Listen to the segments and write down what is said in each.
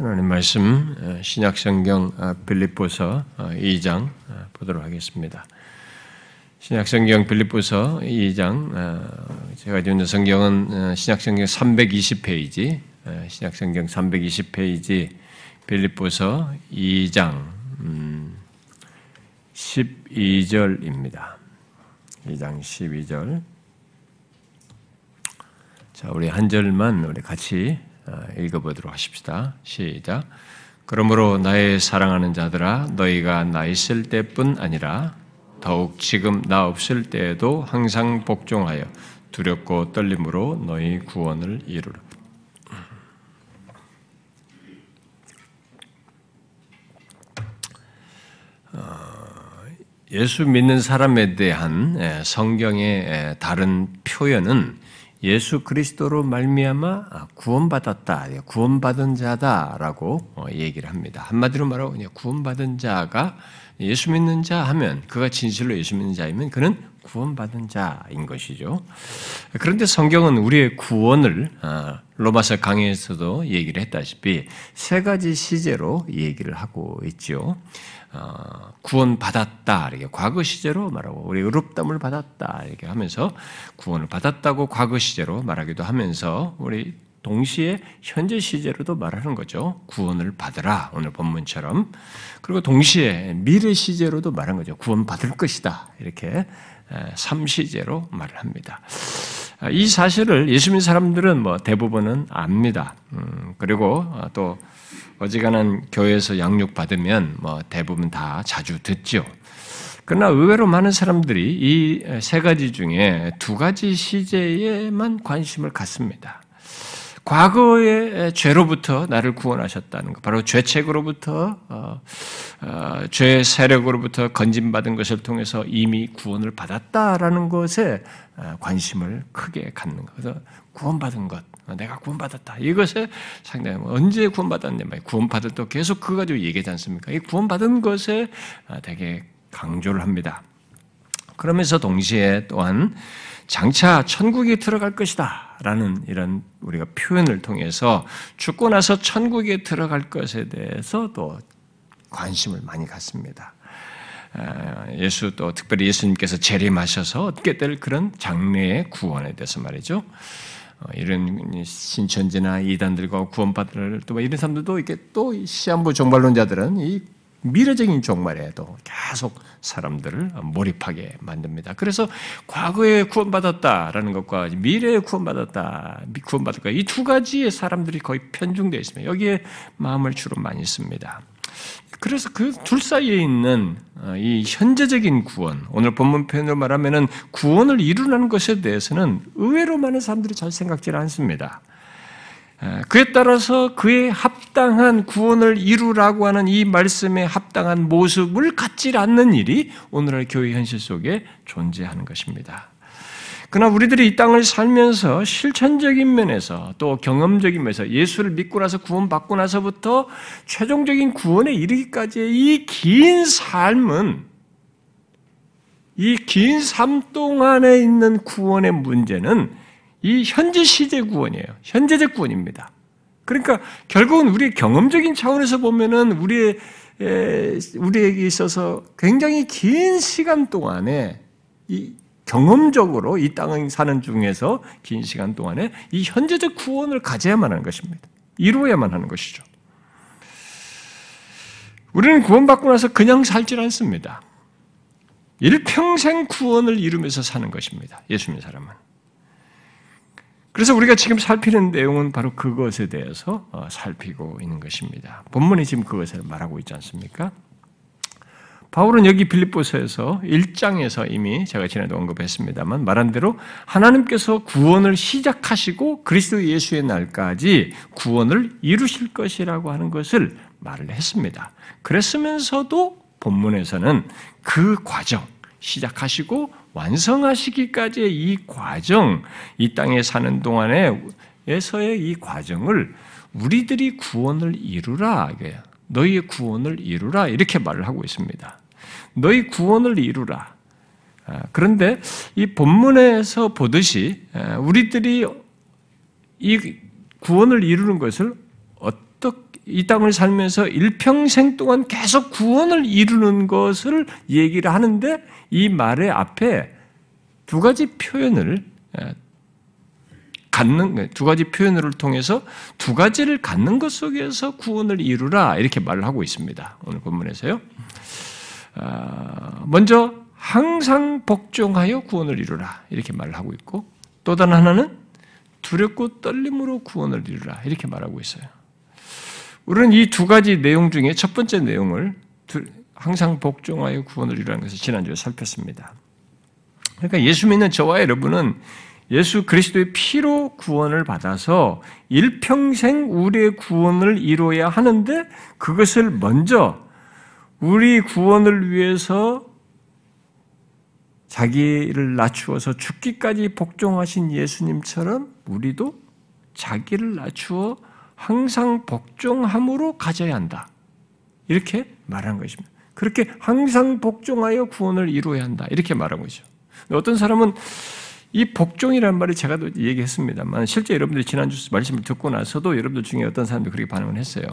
하나님 말씀 어, 신약 성경 어, 빌립보서 2장 어, 보도록 하겠습니다. 신약 성경 빌립보서 2장 제가 있는 성경은 신약 성경 320페이지 신약 성경 320페이지 빌립보서 2장 12절입니다. 2장 12절. 자, 우리 한 절만 우리 같이 어, 읽어보도록 하십시다. 시작. 그러므로 나의 사랑하는 자들아, 너희가 나 있을 때뿐 아니라 더욱 지금 나 없을 때에도 항상 복종하여 두렵고 떨림으로 너희 구원을 이루라. 어, 예수 믿는 사람에 대한 성경의 다른 표현은 예수 그리스도로 말미암아 구원받았다, 구원받은 자다라고 어, 얘기를 합니다. 한마디로 말하고 그냥 구원받은 자가 예수 믿는 자 하면 그가 진실로 예수 믿는 자이면 그는 구원받은 자인 것이죠. 그런데 성경은 우리의 구원을 어, 로마서 강의에서도 얘기를 했다시피 세 가지 시제로 얘기를 하고. 어, 구원받았다 이렇게 과거 시제로 말하고 우리 의롭담을 받았다 이렇게 하면서 구원을 받았다고 과거 시제로 말하기도 하면서 우리 동시에 현재 시제로도 말하는 거죠. 구원을 받으라 오늘 본문처럼 그리고 동시에 미래 시제로도 말하는 거죠. 구원 받을 것이다 이렇게 삼시제로 말을 합니다. 이 사실을 예수 믿는 사람들은 뭐 대부분은 압니다. 음, 그리고 또 어지간한 교회에서 양육 받으면 뭐 대부분 다 자주 듣죠. 그러나 의외로 많은 사람들이 이 세 가지 중에 두 가지 시제에만 관심을 갖습니다. 과거의 죄로부터 나를 구원하셨다는 것, 바로 죄책으로부터 어, 어, 죄 세력으로부터 건진받은 것을 통해서 이미 구원을 받았다라는 것에 어, 관심을 크게 갖는 것. 구원받은 것, 어, 내가 구원받았다. 이것에 상당히 뭐 언제 구원받았냐 말 구원받을 때 계속 그거 가지고 얘기하지 않습니까? 이 구원받은 것에 어, 되게 강조를 합니다. 그러면서 동시에 또한 장차 천국에 들어갈 것이다. 라는 이런 우리가 표현을 통해서 죽고 나서 천국에 들어갈 것에 대해서 또 관심을 많이 갖습니다. 어, 예수 또 특별히 예수님께서 재림하셔서 얻게 될 그런 장래의 구원에 대해서 말이죠. 어, 이런 신천지나 이단들과 구원받을 또뭐 이런 사람들도 이렇게 또 시한부 종말론자들은 이 미래적인 종말에도 계속 사람들을 몰입하게 만듭니다. 그래서 과거에 구원받았다라는 것과 미래에 구원받았다, 구원받을 것, 이두 가지의 사람들이 거의 편중되어 있습니다. 여기에 마음을 주로 많이 씁니다. 그래서 그 둘 사이에 있는 어, 이 현재적인 구원, 오늘 본문 표현으로 말하면은 구원을 이루는 것에 대해서는 의외로 많은 사람들이 잘 생각지 않습니다. 그에 따라서 그의 합당한 구원을 이루라고 하는 이 말씀에 합당한 모습을 갖지 않는 일이 오늘날 교회 현실 속에 존재하는 것입니다. 그러나 우리들이 이 땅을 살면서 실천적인 면에서 또 경험적인 면에서 예수를 믿고 나서 구원받고 나서부터 최종적인 구원에 이르기까지의 이 긴 삶은 이 긴 삶 동안에 있는 구원의 문제는 이 현재 시제 구원이에요. 현재적 구원입니다. 그러니까 결국은 우리 경험적인 차원에서 보면은 우리의 우리에게 있어서 굉장히 긴 시간 동안에 이 경험적으로 이 땅을 사는 중에서 긴 시간 동안에 이 현재적 구원을 가져야만 하는 것입니다. 이루어야만 하는 것이죠. 우리는 구원받고 나서 그냥 살질 않습니다. 일평생 구원을 이루면서 사는 것입니다. 예수 님는 사람은. 그래서 우리가 지금 살피는 내용은 바로 그것에 대해서 어, 살피고 있는 것입니다. 본문이 지금 그것을 말하고 있지 않습니까? 바울은 여기 빌립보서에서 1장에서 이미 제가 지난해 언급했습니다만 말한 대로 하나님께서 구원을 시작하시고 그리스도 예수의 날까지 구원을 이루실 것이라고 하는 것을 말을 했습니다. 그랬으면서도 본문에서는 그 과정, 시작하시고 완성하시기까지의 이 과정, 이 땅에 사는 동안에서의 이 과정을 우리들이 구원을 이루라. 너희의 구원을 이루라. 이렇게 말을 하고 있습니다. 너희 구원을 이루라. 아, 그런데 이 본문에서 보듯이 우리들이 이 구원을 이루는 것을 이 땅을 살면서 일평생 동안 계속 구원을 이루는 것을 얘기를 하는데 이 말의 앞에 두 가지 표현을 갖는 두 가지 표현을 통해서 두 가지를 갖는 것 속에서 구원을 이루라 이렇게 말을 하고 있습니다. 오늘 본문에서요. 아, 먼저 항상 복종하여 구원을 이루라 이렇게 말을 하고 있고 또 다른 하나는 두렵고 떨림으로 구원을 이루라 이렇게 말하고 있어요. 우리는 이 두 가지 내용 중에 첫 번째 내용을 항상 복종하여 구원을 이루라는 것을 지난주에 살폈습니다. 그러니까 예수 믿는 저와 여러분은 예수 그리스도의 피로 구원을 받아서 일평생 우리의 구원을 이루어야 하는데 그것을 먼저 우리 구원을 위해서 자기를 낮추어서 죽기까지 복종하신 예수님처럼 우리도 자기를 낮추어 항상 복종함으로 가져야 한다. 이렇게 말한 것입니다. 그렇게 항상 복종하여 구원을 이루어야 한다. 이렇게 말한 거죠. 어떤 사람은 이 복종이라는 말을 제가 얘기했습니다만 실제 여러분들이 지난주 말씀을 듣고 나서도 여러분들 중에 어떤 사람들이 그렇게 반응을 했어요.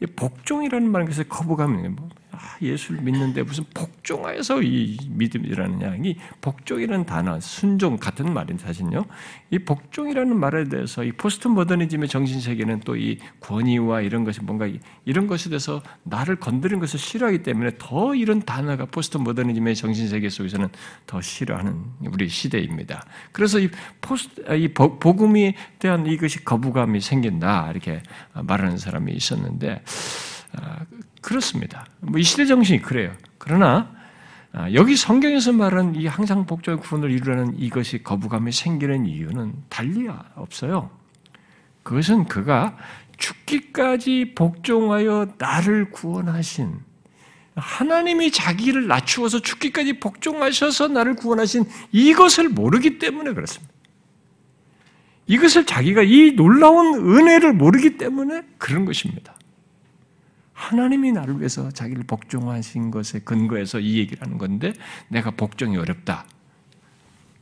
이 복종이라는 말은 그래서 거부감이 뭐 아, 예수를 믿는데 무슨 복종하여서 이 믿음이라느냐. 이 복종이라는 단어, 순종 같은 말인 사실요. 이 복종이라는 말에 대해서 이 포스트 모더니즘의 정신 세계는 또 이 권위와 이런 것이 뭔가 이런 것에 대해서 나를 건드린 것을 싫어하기 때문에 더 이런 단어가 포스트 모더니즘의 정신 세계 속에서는 더 싫어하는 우리 시대입니다. 그래서 이 포스트 아, 이 복음에 대한 이것이 거부감이 생긴다 이렇게 말하는 사람이 있었는데 아, 그렇습니다. 뭐 이 시대 정신이 그래요. 그러나 아, 여기 성경에서 말하는 이 항상 복종의 구원을 이루라는 이것이 거부감이 생기는 이유는 달리 없어요. 그것은 그가 죽기까지 복종하여 나를 구원하신 하나님이 자기를 낮추어서 죽기까지 복종하셔서 나를 구원하신 이것을 모르기 때문에 그렇습니다. 이것을 자기가 이 놀라운 은혜를 모르기 때문에 그런 것입니다. 하나님이 나를 위해서 자기를 복종하신 것에 근거해서 이 얘기를 하는 건데 내가 복종이 어렵다.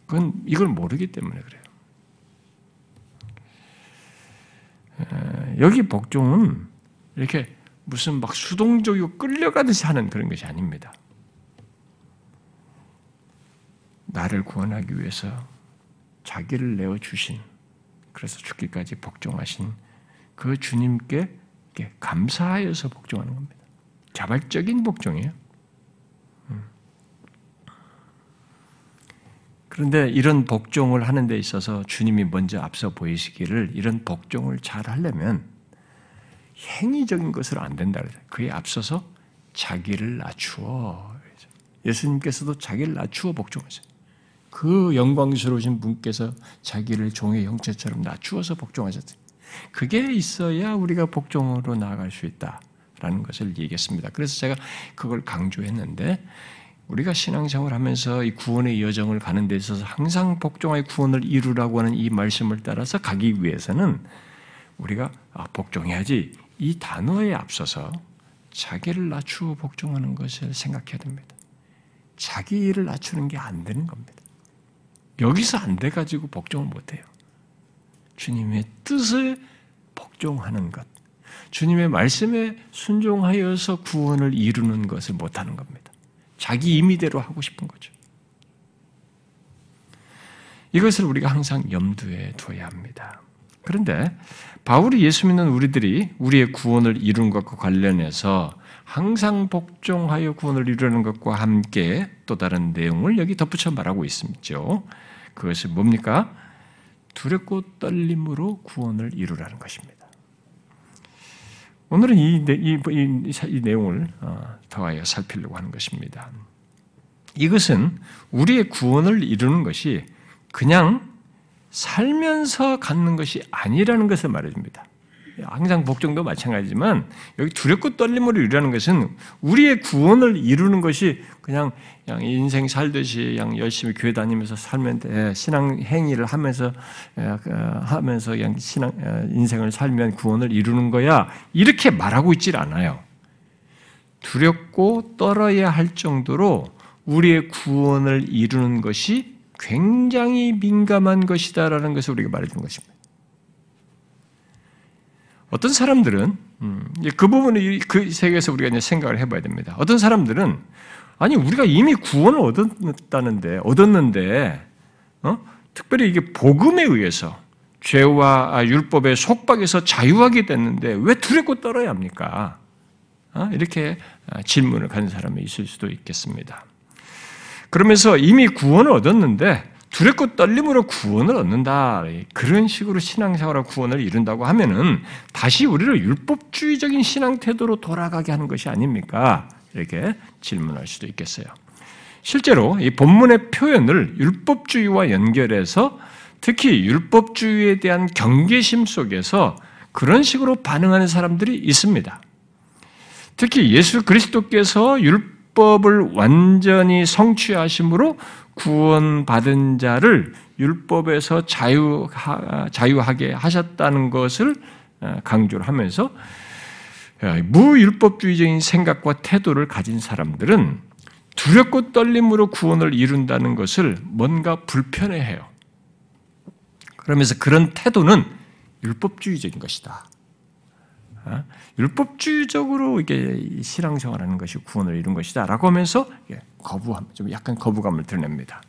그건 이걸 모르기 때문에 그래요. 여기 복종은 이렇게 무슨 막 수동적이고 끌려가듯이 하는 그런 것이 아닙니다. 나를 구원하기 위해서 자기를 내어 주신 그래서 죽기까지 복종하신 그 주님께 감사하여서 복종하는 겁니다. 자발적인 복종이에요. 음. 그런데 이런 복종을 하는 데 있어서 주님이 먼저 앞서 보이시기를 이런 복종을 잘 하려면 행위적인 것으로 안 된다. 그에 앞서서 자기를 낮추어. 예수님께서도 자기를 낮추어 복종하세요. 그 영광스러우신 분께서 자기를 종의 형체처럼 낮추어서 복종하셨어요. 그게 있어야 우리가 복종으로 나아갈 수 있다라는 것을 얘기했습니다. 그래서 제가 그걸 강조했는데 우리가 신앙생활 하면서 이 구원의 여정을 가는 데 있어서 항상 복종의 구원을 이루라고 하는 이 말씀을 따라서 가기 위해서는 우리가 아, 복종해야지 이 단어에 앞서서 자기를 낮추어 복종하는 것을 생각해야 됩니다. 자기를 낮추는 게 안 되는 겁니다. 여기서 안 돼가지고 복종을 못해요. 주님의 뜻을 복종하는 것, 주님의 말씀에 순종하여서 구원을 이루는 것을 못하는 겁니다. 자기 임의대로 하고 싶은 거죠. 이것을 우리가 항상 염두에 둬야 합니다. 그런데 바울이 예수 믿는 우리들이 우리의 구원을 이룬 것과 관련해서 항상 복종하여 구원을 이루는 것과 함께 또 다른 내용을 여기 덧붙여 말하고 있죠. 그것이 뭡니까? 두렵고 떨림으로 구원을 이루라는 것입니다. 오늘은 이, 이, 이, 이 내용을 어, 더하여 살피려고 하는 것입니다. 이것은 우리의 구원을 이루는 것이 그냥 살면서 갖는 것이 아니라는 것을 말해줍니다. 항상 복종도 마찬가지지만 여기 두렵고 떨림으로 이루는 것은 우리의 구원을 이루는 것이 그냥, 그냥 인생 살듯이 그냥 열심히 교회 다니면서 살면 돼. 신앙 행위를 하면서 그, 하면서 그냥 신앙 인생을 살면 구원을 이루는 거야. 이렇게 말하고 있질 않아요. 두렵고 떨어야 할 정도로 우리의 구원을 이루는 것이 굉장히 민감한 것이다라는 것을 우리가 말해준 것입니다. 어떤 사람들은 음, 그 부분을 그 세계에서 우리가 이제 생각을 해봐야 됩니다. 어떤 사람들은 아니 우리가 이미 구원을 얻었다는데 얻었는데 어? 특별히 이게 복음에 의해서 죄와 율법의 속박에서 자유하게 됐는데 왜 두렵고 떨어야 합니까? 어? 이렇게 질문을 가는 사람이 있을 수도 있겠습니다. 그러면서 이미 구원을 얻었는데 두렵고 떨림으로 구원을 얻는다. 그런 식으로 신앙생활로 구원을 이룬다고 하면은 다시 우리를 율법주의적인 신앙 태도로 돌아가게 하는 것이 아닙니까? 이렇게 질문할 수도 있겠어요. 실제로 이 본문의 표현을 율법주의와 연결해서 특히 율법주의에 대한 경계심 속에서 그런 식으로 반응하는 사람들이 있습니다. 특히 예수 그리스도께서 율 법을 완전히 성취하심으로 구원받은 자를 율법에서 자유하, 자유하게 하셨다는 것을 어, 강조를 하면서 어, 무율법주의적인 생각과 태도를 가진 사람들은 두렵고 떨림으로 구원을 이룬다는 것을 뭔가 불편해해요. 그러면서 그런 태도는 율법주의적인 것이다. 어? 율법주의적으로 이게 신앙생활하는 것이 구원을 이룬 것이다라고 하면서 거부함, 좀 약간 거부감을 드러냅니다.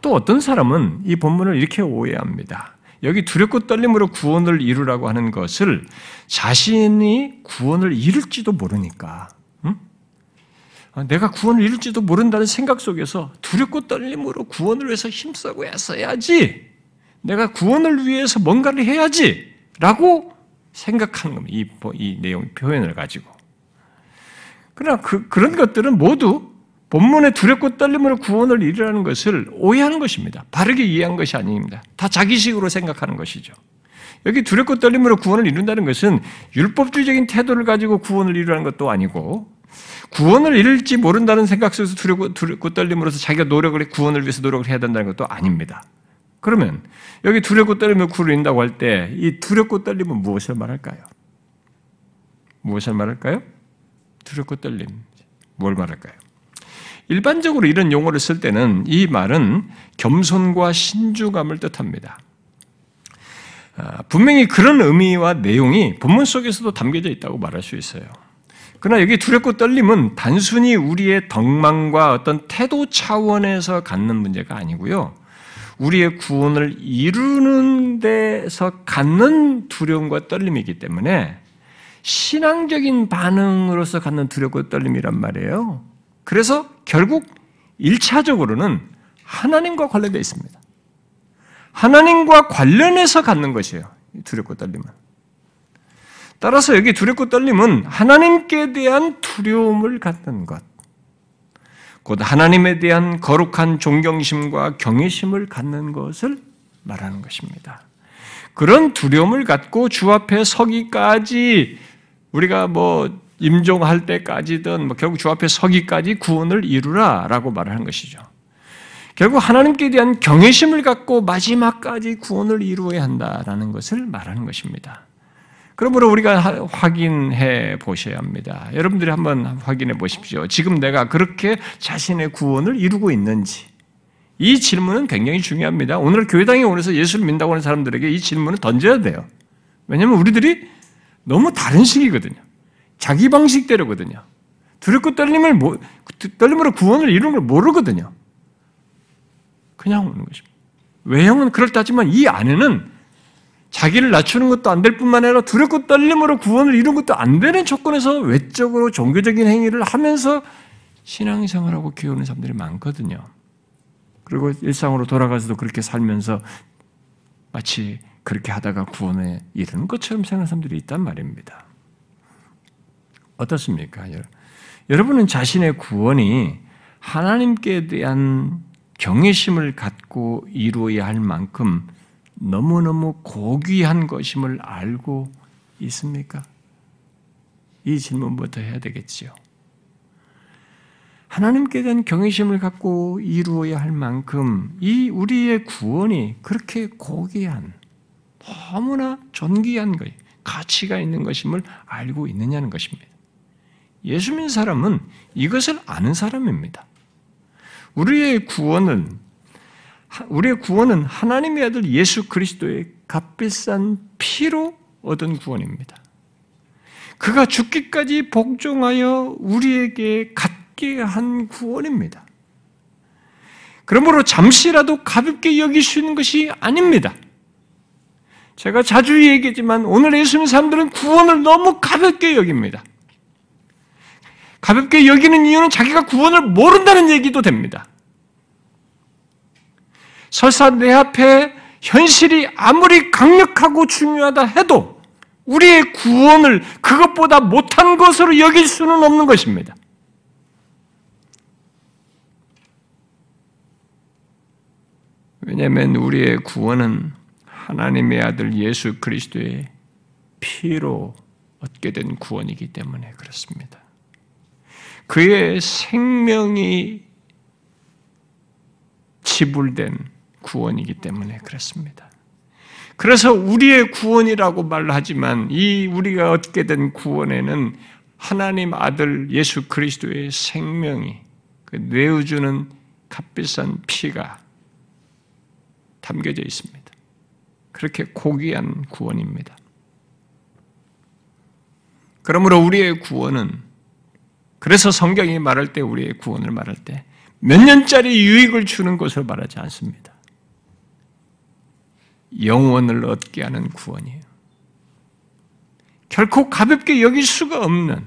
또 어떤 사람은 이 본문을 이렇게 오해합니다. 여기 두렵고 떨림으로 구원을 이루라고 하는 것을 자신이 구원을 이룰지도 모르니까, 응? 아, 내가 구원을 이룰지도 모른다는 생각 속에서 두렵고 떨림으로 구원을 위해서 힘쓰고 했어야지. 내가 구원을 위해서 뭔가를 해야지. 라고 생각하는 겁니다. 이, 이 내용 표현을 가지고. 그러나 그, 그런 것들은 모두 본문의 두렵고 떨림으로 구원을 이루라는 것을 오해하는 것입니다. 바르게 이해한 것이 아닙니다. 다 자기식으로 생각하는 것이죠. 여기 두렵고 떨림으로 구원을 이룬다는 것은 율법주의적인 태도를 가지고 구원을 이루라는 것도 아니고 구원을 이룰지 모른다는 생각 속에서 두렵고, 두렵고 떨림으로서 자기가 노력을 해 구원을 위해서 노력을 해야 된다는 것도 아닙니다. 그러면 여기 두렵고 떨림을 구른다고 할 때 이 두렵고 떨림은 무엇을 말할까요? 무엇을 말할까요? 두렵고 떨림. 뭘 말할까요? 일반적으로 이런 용어를 쓸 때는 이 말은 겸손과 신중함을 뜻합니다. 아, 분명히 그런 의미와 내용이 본문 속에서도 담겨져 있다고 말할 수 있어요. 그러나 여기 두렵고 떨림은 단순히 우리의 덕망과 어떤 태도 차원에서 갖는 문제가 아니고요. 우리의 구원을 이루는 데서 갖는 두려움과 떨림이기 때문에 신앙적인 반응으로서 갖는 두렵고 떨림이란 말이에요. 그래서 결국 1차적으로는 하나님과 관련되어 있습니다. 하나님과 관련해서 갖는 것이에요. 두렵고 떨림은. 따라서 여기 두렵고 떨림은 하나님께 대한 두려움을 갖는 것. 곧 하나님에 대한 거룩한 존경심과 경외심을 갖는 것을 말하는 것입니다. 그런 두려움을 갖고 주 앞에 서기까지 우리가 뭐 임종할 때까지든 뭐 결국 주 앞에 서기까지 구원을 이루라라고 말하는 것이죠. 결국 하나님께 대한 경외심을 갖고 마지막까지 구원을 이루어야 한다라는 것을 말하는 것입니다. 그러므로 우리가 확인해 보셔야 합니다. 여러분들이 한번 확인해 보십시오. 지금 내가 그렇게 자신의 구원을 이루고 있는지. 이 질문은 굉장히 중요합니다. 오늘 교회당에 오면서 예수를 믿는다고 하는 사람들에게 이 질문을 던져야 돼요. 왜냐하면 우리들이 너무 다른 식이거든요. 자기 방식대로거든요. 두렵고 떨림을, 떨림으로 구원을 이루는 걸 모르거든요. 그냥 오는 것입니다. 외형은 그럴듯하지만 이 안에는 자기를 낮추는 것도 안 될 뿐만 아니라 두렵고 떨림으로 구원을 이룬 것도 안 되는 조건에서 외적으로 종교적인 행위를 하면서 신앙생활하고 기우는 사람들이 많거든요. 그리고 일상으로 돌아가서도 그렇게 살면서 마치 그렇게 하다가 구원에 이르는 것처럼 생각하는 사람들이 있단 말입니다. 어떻습니까? 여러분은 자신의 구원이 하나님께 대한 경외심을 갖고 이루어야 할 만큼 너무너무 고귀한 것임을 알고 있습니까? 이 질문부터 해야 되겠지요. 하나님께 대한 경외심을 갖고 이루어야 할 만큼 이 우리의 구원이 그렇게 고귀한 너무나 존귀한 것, 가치가 있는 것임을 알고 있느냐는 것입니다. 예수 믿는 사람은 이것을 아는 사람입니다. 우리의 구원은 우리의 구원은 하나님의 아들 예수 그리스도의 값비싼 피로 얻은 구원입니다. 그가 죽기까지 복종하여 우리에게 갖게 한 구원입니다. 그러므로 잠시라도 가볍게 여길 수 있는 것이 아닙니다. 제가 자주 얘기하지만 오늘 예수님 사람들은 구원을 너무 가볍게 여깁니다. 가볍게 여기는 이유는 자기가 구원을 모른다는 얘기도 됩니다. 설사 내 앞에 현실이 아무리 강력하고 중요하다 해도 우리의 구원을 그것보다 못한 것으로 여길 수는 없는 것입니다. 왜냐하면 우리의 구원은 하나님의 아들 예수 그리스도의 피로 얻게 된 구원이기 때문에 그렇습니다. 그의 생명이 지불된 구원이기 때문에 그렇습니다. 그래서 우리의 구원이라고 말하지만 이 우리가 얻게 된 구원에는 하나님 아들 예수 그리스도의 생명이 그 내어주는 값비싼 피가 담겨져 있습니다. 그렇게 고귀한 구원입니다. 그러므로 우리의 구원은 그래서 성경이 말할 때 우리의 구원을 말할 때 몇 년짜리 유익을 주는 것을 말하지 않습니다. 영원을 얻게 하는 구원이에요. 결코 가볍게 여길 수가 없는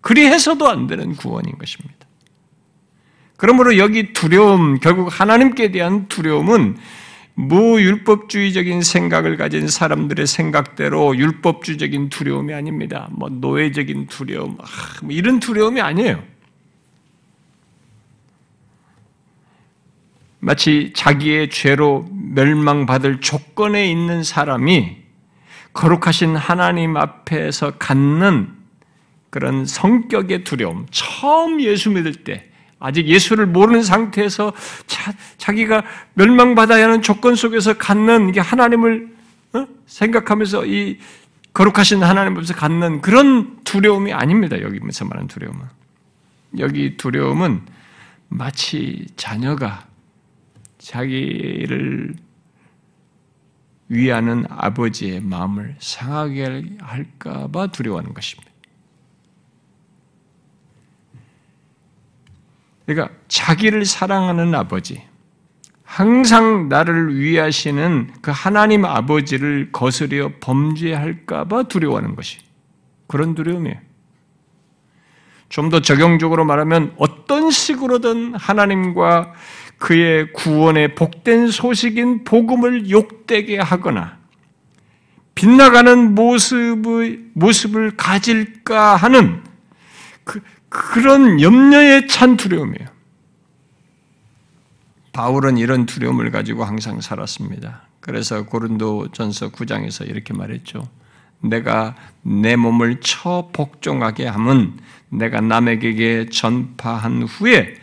그리해서도 안 되는 구원인 것입니다. 그러므로 여기 두려움, 결국 하나님께 대한 두려움은 무율법주의적인 생각을 가진 사람들의 생각대로 율법주의적인 두려움이 아닙니다. 뭐 노예적인 두려움, 아, 뭐 이런 두려움이 아니에요. 마치 자기의 죄로 멸망받을 조건에 있는 사람이 거룩하신 하나님 앞에서 갖는 그런 성격의 두려움, 처음 예수 믿을 때 아직 예수를 모르는 상태에서 자, 기가 멸망받아야 하는 조건 속에서 갖는 이게 하나님을 어? 생각하면서 이 거룩하신 하나님 앞에서 갖는 그런 두려움이 아닙니다. 여기면서 말하는 두려움은. 여기 두려움은 마치 자녀가 자기를 위하는 아버지의 마음을 상하게 할까봐 두려워하는 것입니다. 그러니까 자기를 사랑하는 아버지, 항상 나를 위하시는 그 하나님 아버지를 거스려 범죄할까봐 두려워하는 것이 그런 두려움이에요. 좀 더 적용적으로 말하면 어떤 식으로든 하나님과 그의 구원의 복된 소식인 복음을 욕되게 하거나 빗나가는 모습의, 모습을 가질까 하는 그, 그런 염려에 찬 두려움이에요. 바울은 이런 두려움을 가지고 항상 살았습니다. 그래서 고린도 전서 9장에서 이렇게 말했죠. 내가 내 몸을 처 복종하게 함은 내가 남에게 전파한 후에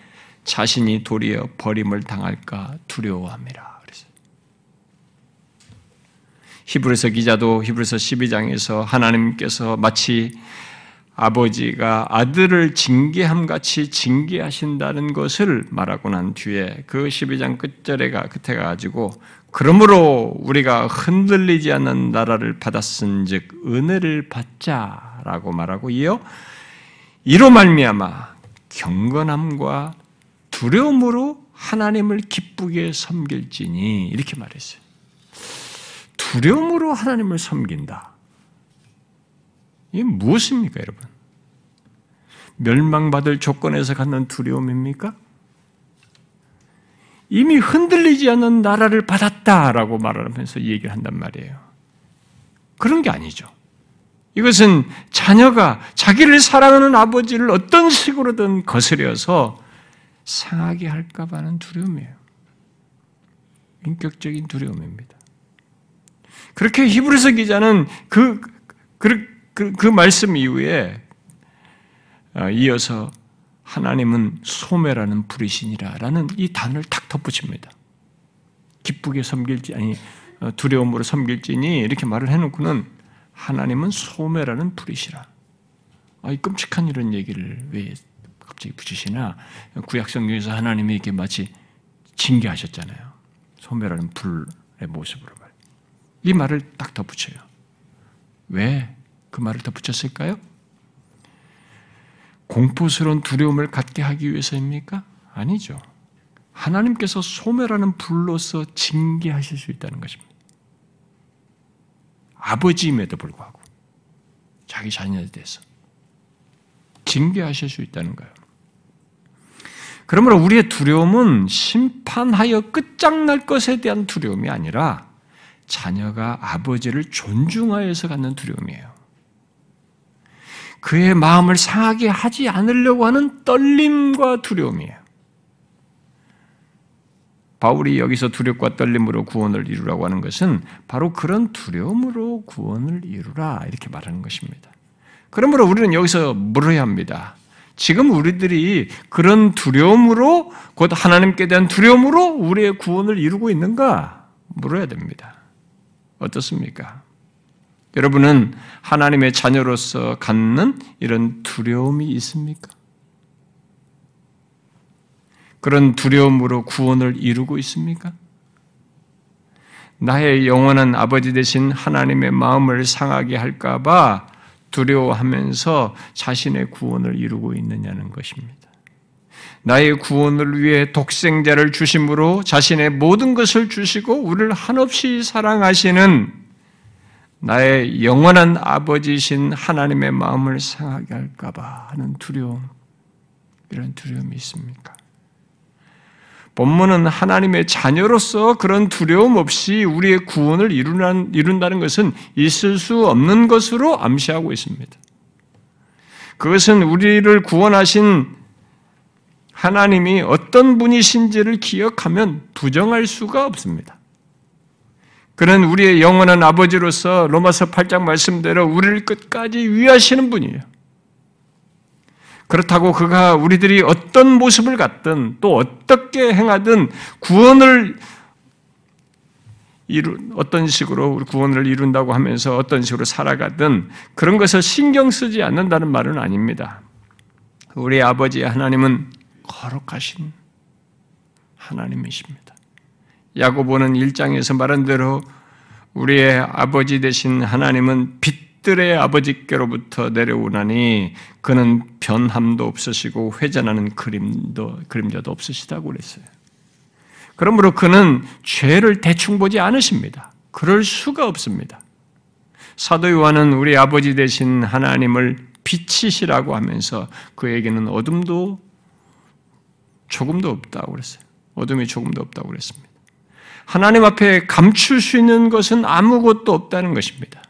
자신이 도리어 버림을 당할까. 그래서 히브리서 기자도 히브리서 12장에서 하나님께서 마치 아버지가 아들을 징계함 같이 징계하신다는 것을 말하고 난 뒤에 그 12장 끝절에가 끝에 가지고 그러므로 우리가 흔들리지 않는 나라를 받았은즉 은혜를 받자라고 말하고 이어 이로 말미암아 경건함과 두려움으로 하나님을 기쁘게 섬길지니 이렇게 말했어요. 두려움으로 하나님을 섬긴다. 이게 무엇입니까, 여러분? 멸망받을 조건에서 갖는 두려움입니까? 이미 흔들리지 않는 나라를 받았다라고 말하면서 얘기를 한단 말이에요. 그런 게 아니죠. 이것은 자녀가 자기를 사랑하는 아버지를 어떤 식으로든 거스려서 상하게 할까 봐 하는 두려움이에요. 인격적인 두려움입니다. 그렇게 히브리서 기자는 그, 그, 그, 그 말씀 이후에 어, 이어서 하나님은 소매라는 불이신이라라는 이 단어를 탁 덧붙입니다. 기쁘게 섬길지 아니 어, 두려움으로 섬길지니 이렇게 말을 해놓고는 하나님은 소매라는 불이시라. 아, 이 끔찍한 이런 얘기를 왜 갑자기 붙이시나 구약 성경에서 하나님이 이렇게 마치 징계하셨잖아요. 소매라는 불의 모습으로 말. 이 말을 딱 덧붙여요. 왜 그 말을 덧붙였을까요? 공포스러운 두려움을 갖게 하기 위해서입니까? 아니죠. 하나님께서 소멸하는 불로서 징계하실 수 있다는 것입니다. 아버지임에도 불구하고 자기 자녀에 대해서 징계하실 수 있다는 거예요. 그러므로 우리의 두려움은 심판하여 끝장날 것에 대한 두려움이 아니라 자녀가 아버지를 존중하여서 갖는 두려움이에요. 그의 마음을 상하게 하지 않으려고 하는 떨림과 두려움이에요. 바울이 여기서 두렵과 떨림으로 구원을 이루라고 하는 것은 바로 그런 두려움으로 구원을 이루라 이렇게 말하는 것입니다. 그러므로 우리는 여기서 물어야 합니다. 지금 우리들이 그런 두려움으로 곧 하나님께 대한 두려움으로 우리의 구원을 이루고 있는가 물어야 됩니다. 어떻습니까? 여러분은 하나님의 자녀로서 갖는 이런 두려움이 있습니까? 그런 두려움으로 구원을 이루고 있습니까? 나의 영원한 아버지 되신 하나님의 마음을 상하게 할까봐 두려워하면서 자신의 구원을 이루고 있느냐는 것입니다. 나의 구원을 위해 독생자를 주심으로 자신의 모든 것을 주시고 우리를 한없이 사랑하시는 나의 영원한 아버지신 하나님의 마음을 상하게 할까봐 하는 두려움, 이런 두려움이 있습니까? 본문은 하나님의 자녀로서 그런 두려움 없이 우리의 구원을 이룬다는 것은 있을 수 없는 것으로 암시하고 있습니다. 그것은 우리를 구원하신 하나님이 어떤 분이신지를 기억하면 부정할 수가 없습니다. 그는 우리의 영원한 아버지로서 로마서 8장 말씀대로 우리를 끝까지 위하시는 분이에요. 그렇다고 그가 우리들이 어떤 모습을 갖든 또 어떻게 행하든 구원을 이루, 어떤 식으로 구원을 이룬다고 하면서 어떤 식으로 살아가든 그런 것을 신경 쓰지 않는다는 말은 아닙니다. 우리 아버지 하나님은 거룩하신 하나님이십니다. 야고보는 1장에서 말한 대로 우리의 아버지 되신 하나님은 빛 들의 아버지께로부터 내려오나니 그는 변함도 없으시고 회전하는 그림도 그림자도 없으시다고 그랬어요. 그러므로 그는 죄를 대충 보지 않으십니다. 그럴 수가 없습니다. 사도 요한은 우리 아버지 되신 하나님을 빛이시라고 하면서 그에게는 어둠도 조금도 없다고 그랬어요. 어둠이 조금도 없다고 그랬습니다. 하나님 앞에 감출 수 있는 것은 아무것도 없다는 것입니다.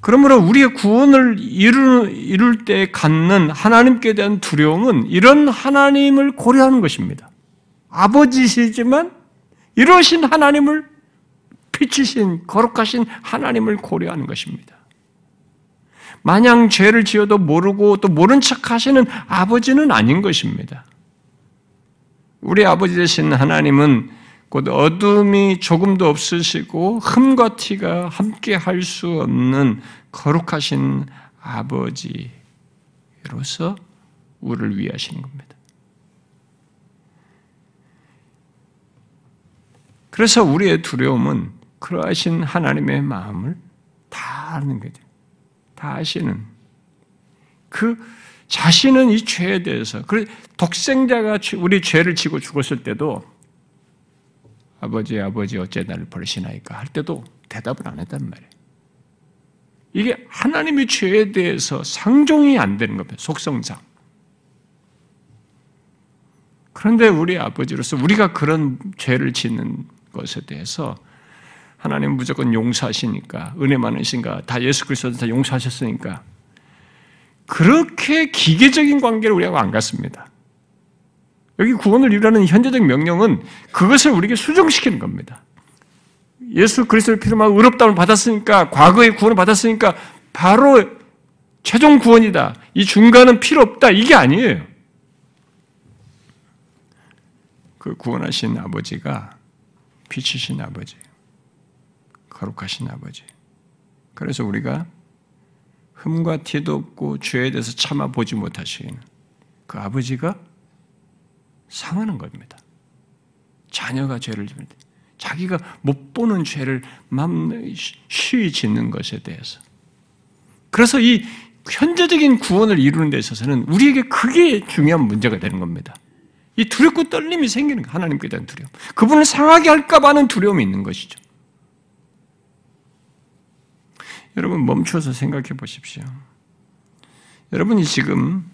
그러므로 우리의 구원을 이룰, 이룰 때 갖는 하나님께 대한 두려움은 이런 하나님을 고려하는 것입니다. 아버지시지만 이러신 하나님을 빛이신 거룩하신 하나님을 고려하는 것입니다. 마냥 죄를 지어도 모르고 또 모른 척 하시는 아버지는 아닌 것입니다. 우리 아버지 되신 하나님은 곧 어둠이 조금도 없으시고 흠과 티가 함께 할 수 없는 거룩하신 아버지로서 우리를 위하시는 겁니다. 그래서 우리의 두려움은 그러하신 하나님의 마음을 다 아는 거죠. 다 아시는. 그 자신은 이 죄에 대해서, 그 독생자가 우리 죄를 지고 죽었을 때도 아버지, 아버지, 어째 나를 버리시나이까 할 때도 대답을 안 했단 말이에요. 이게 하나님의 죄에 대해서 상종이 안 되는 겁니다. 속성상. 그런데 우리 아버지로서 우리가 그런 죄를 짓는 것에 대해서 하나님 무조건 용서하시니까 은혜 많으신가 다 예수 그리스도 다 용서하셨으니까 그렇게 기계적인 관계를 우리하고 안 갖습니다. 여기 구원을 이루라는 현재적 명령은 그것을 우리에게 수정시키는 겁니다. 예수 그리스도를 피로만 의롭다움을 받았으니까 과거의 구원을 받았으니까 바로 최종 구원이다. 이 중간은 필요 없다. 이게 아니에요. 그 구원하신 아버지가 빛이신 아버지, 거룩하신 아버지. 그래서 우리가 흠과 티도 없고 죄에 대해서 참아 보지 못하시는 그 아버지가 상하는 겁니다. 자녀가 죄를 지을 때 자기가 못 보는 죄를 맘 쉬이 짓는 것에 대해서 그래서 이 현재적인 구원을 이루는 데 있어서는 우리에게 그게 중요한 문제가 되는 겁니다. 이 두렵고 떨림이 생기는 거 하나님께 대한 두려움. 그분을 상하게 할까 봐 하는 두려움이 있는 것이죠. 여러분 멈춰서 생각해 보십시오. 여러분이 지금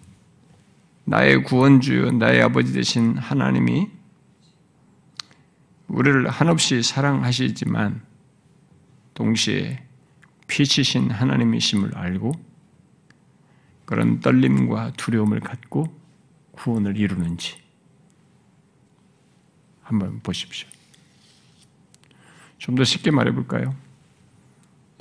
나의 구원주, 나의 아버지 되신 하나님이 우리를 한없이 사랑하시지만 동시에 피치신 하나님이심을 알고 그런 떨림과 두려움을 갖고 구원을 이루는지 한번 보십시오. 좀 더 쉽게 말해 볼까요?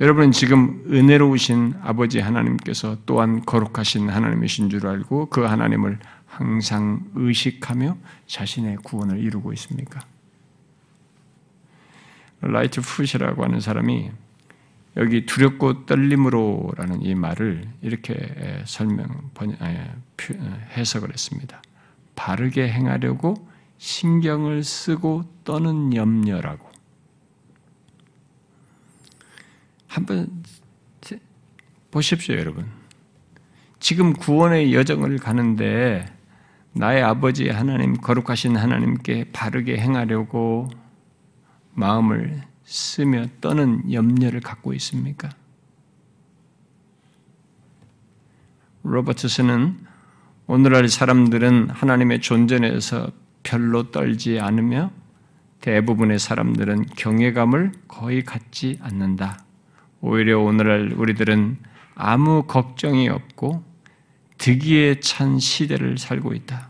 여러분은 지금 은혜로우신 아버지 하나님께서 또한 거룩하신 하나님이신 줄 알고 그 하나님을 항상 의식하며 자신의 구원을 이루고 있습니까? 라이트 푸시라고 하는 사람이 여기 두렵고 떨림으로라는 이 말을 이렇게 설명 해석을 했습니다. 바르게 행하려고 신경을 쓰고 떠는 염려라고. 한번 보십시오, 여러분. 지금 구원의 여정을 가는데 나의 아버지 하나님, 거룩하신 하나님께 바르게 행하려고 마음을 쓰며 떠는 염려를 갖고 있습니까? 로버트스는 오늘날 사람들은 하나님의 존재에서 별로 떨지 않으며 대부분의 사람들은 경외감을 거의 갖지 않는다. 오히려 오늘날 우리들은 아무 걱정이 없고 득기에 찬 시대를 살고 있다.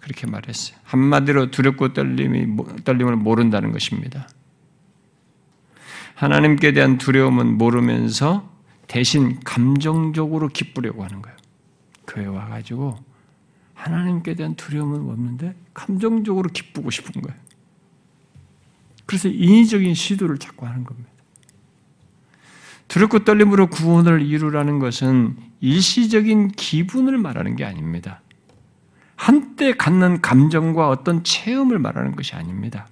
그렇게 말했어요. 한마디로 두렵고 떨림이, 떨림을 모른다는 것입니다. 하나님께 대한 두려움은 모르면서 대신 감정적으로 기쁘려고 하는 거예요. 교회 와가지고 하나님께 대한 두려움은 없는데 감정적으로 기쁘고 싶은 거예요. 그래서 인위적인 시도를 자꾸 하는 겁니다. 두렵고 떨림으로 구원을 이루라는 것은 일시적인 기분을 말하는 게 아닙니다. 한때 갖는 감정과 어떤 체험을 말하는 것이 아닙니다.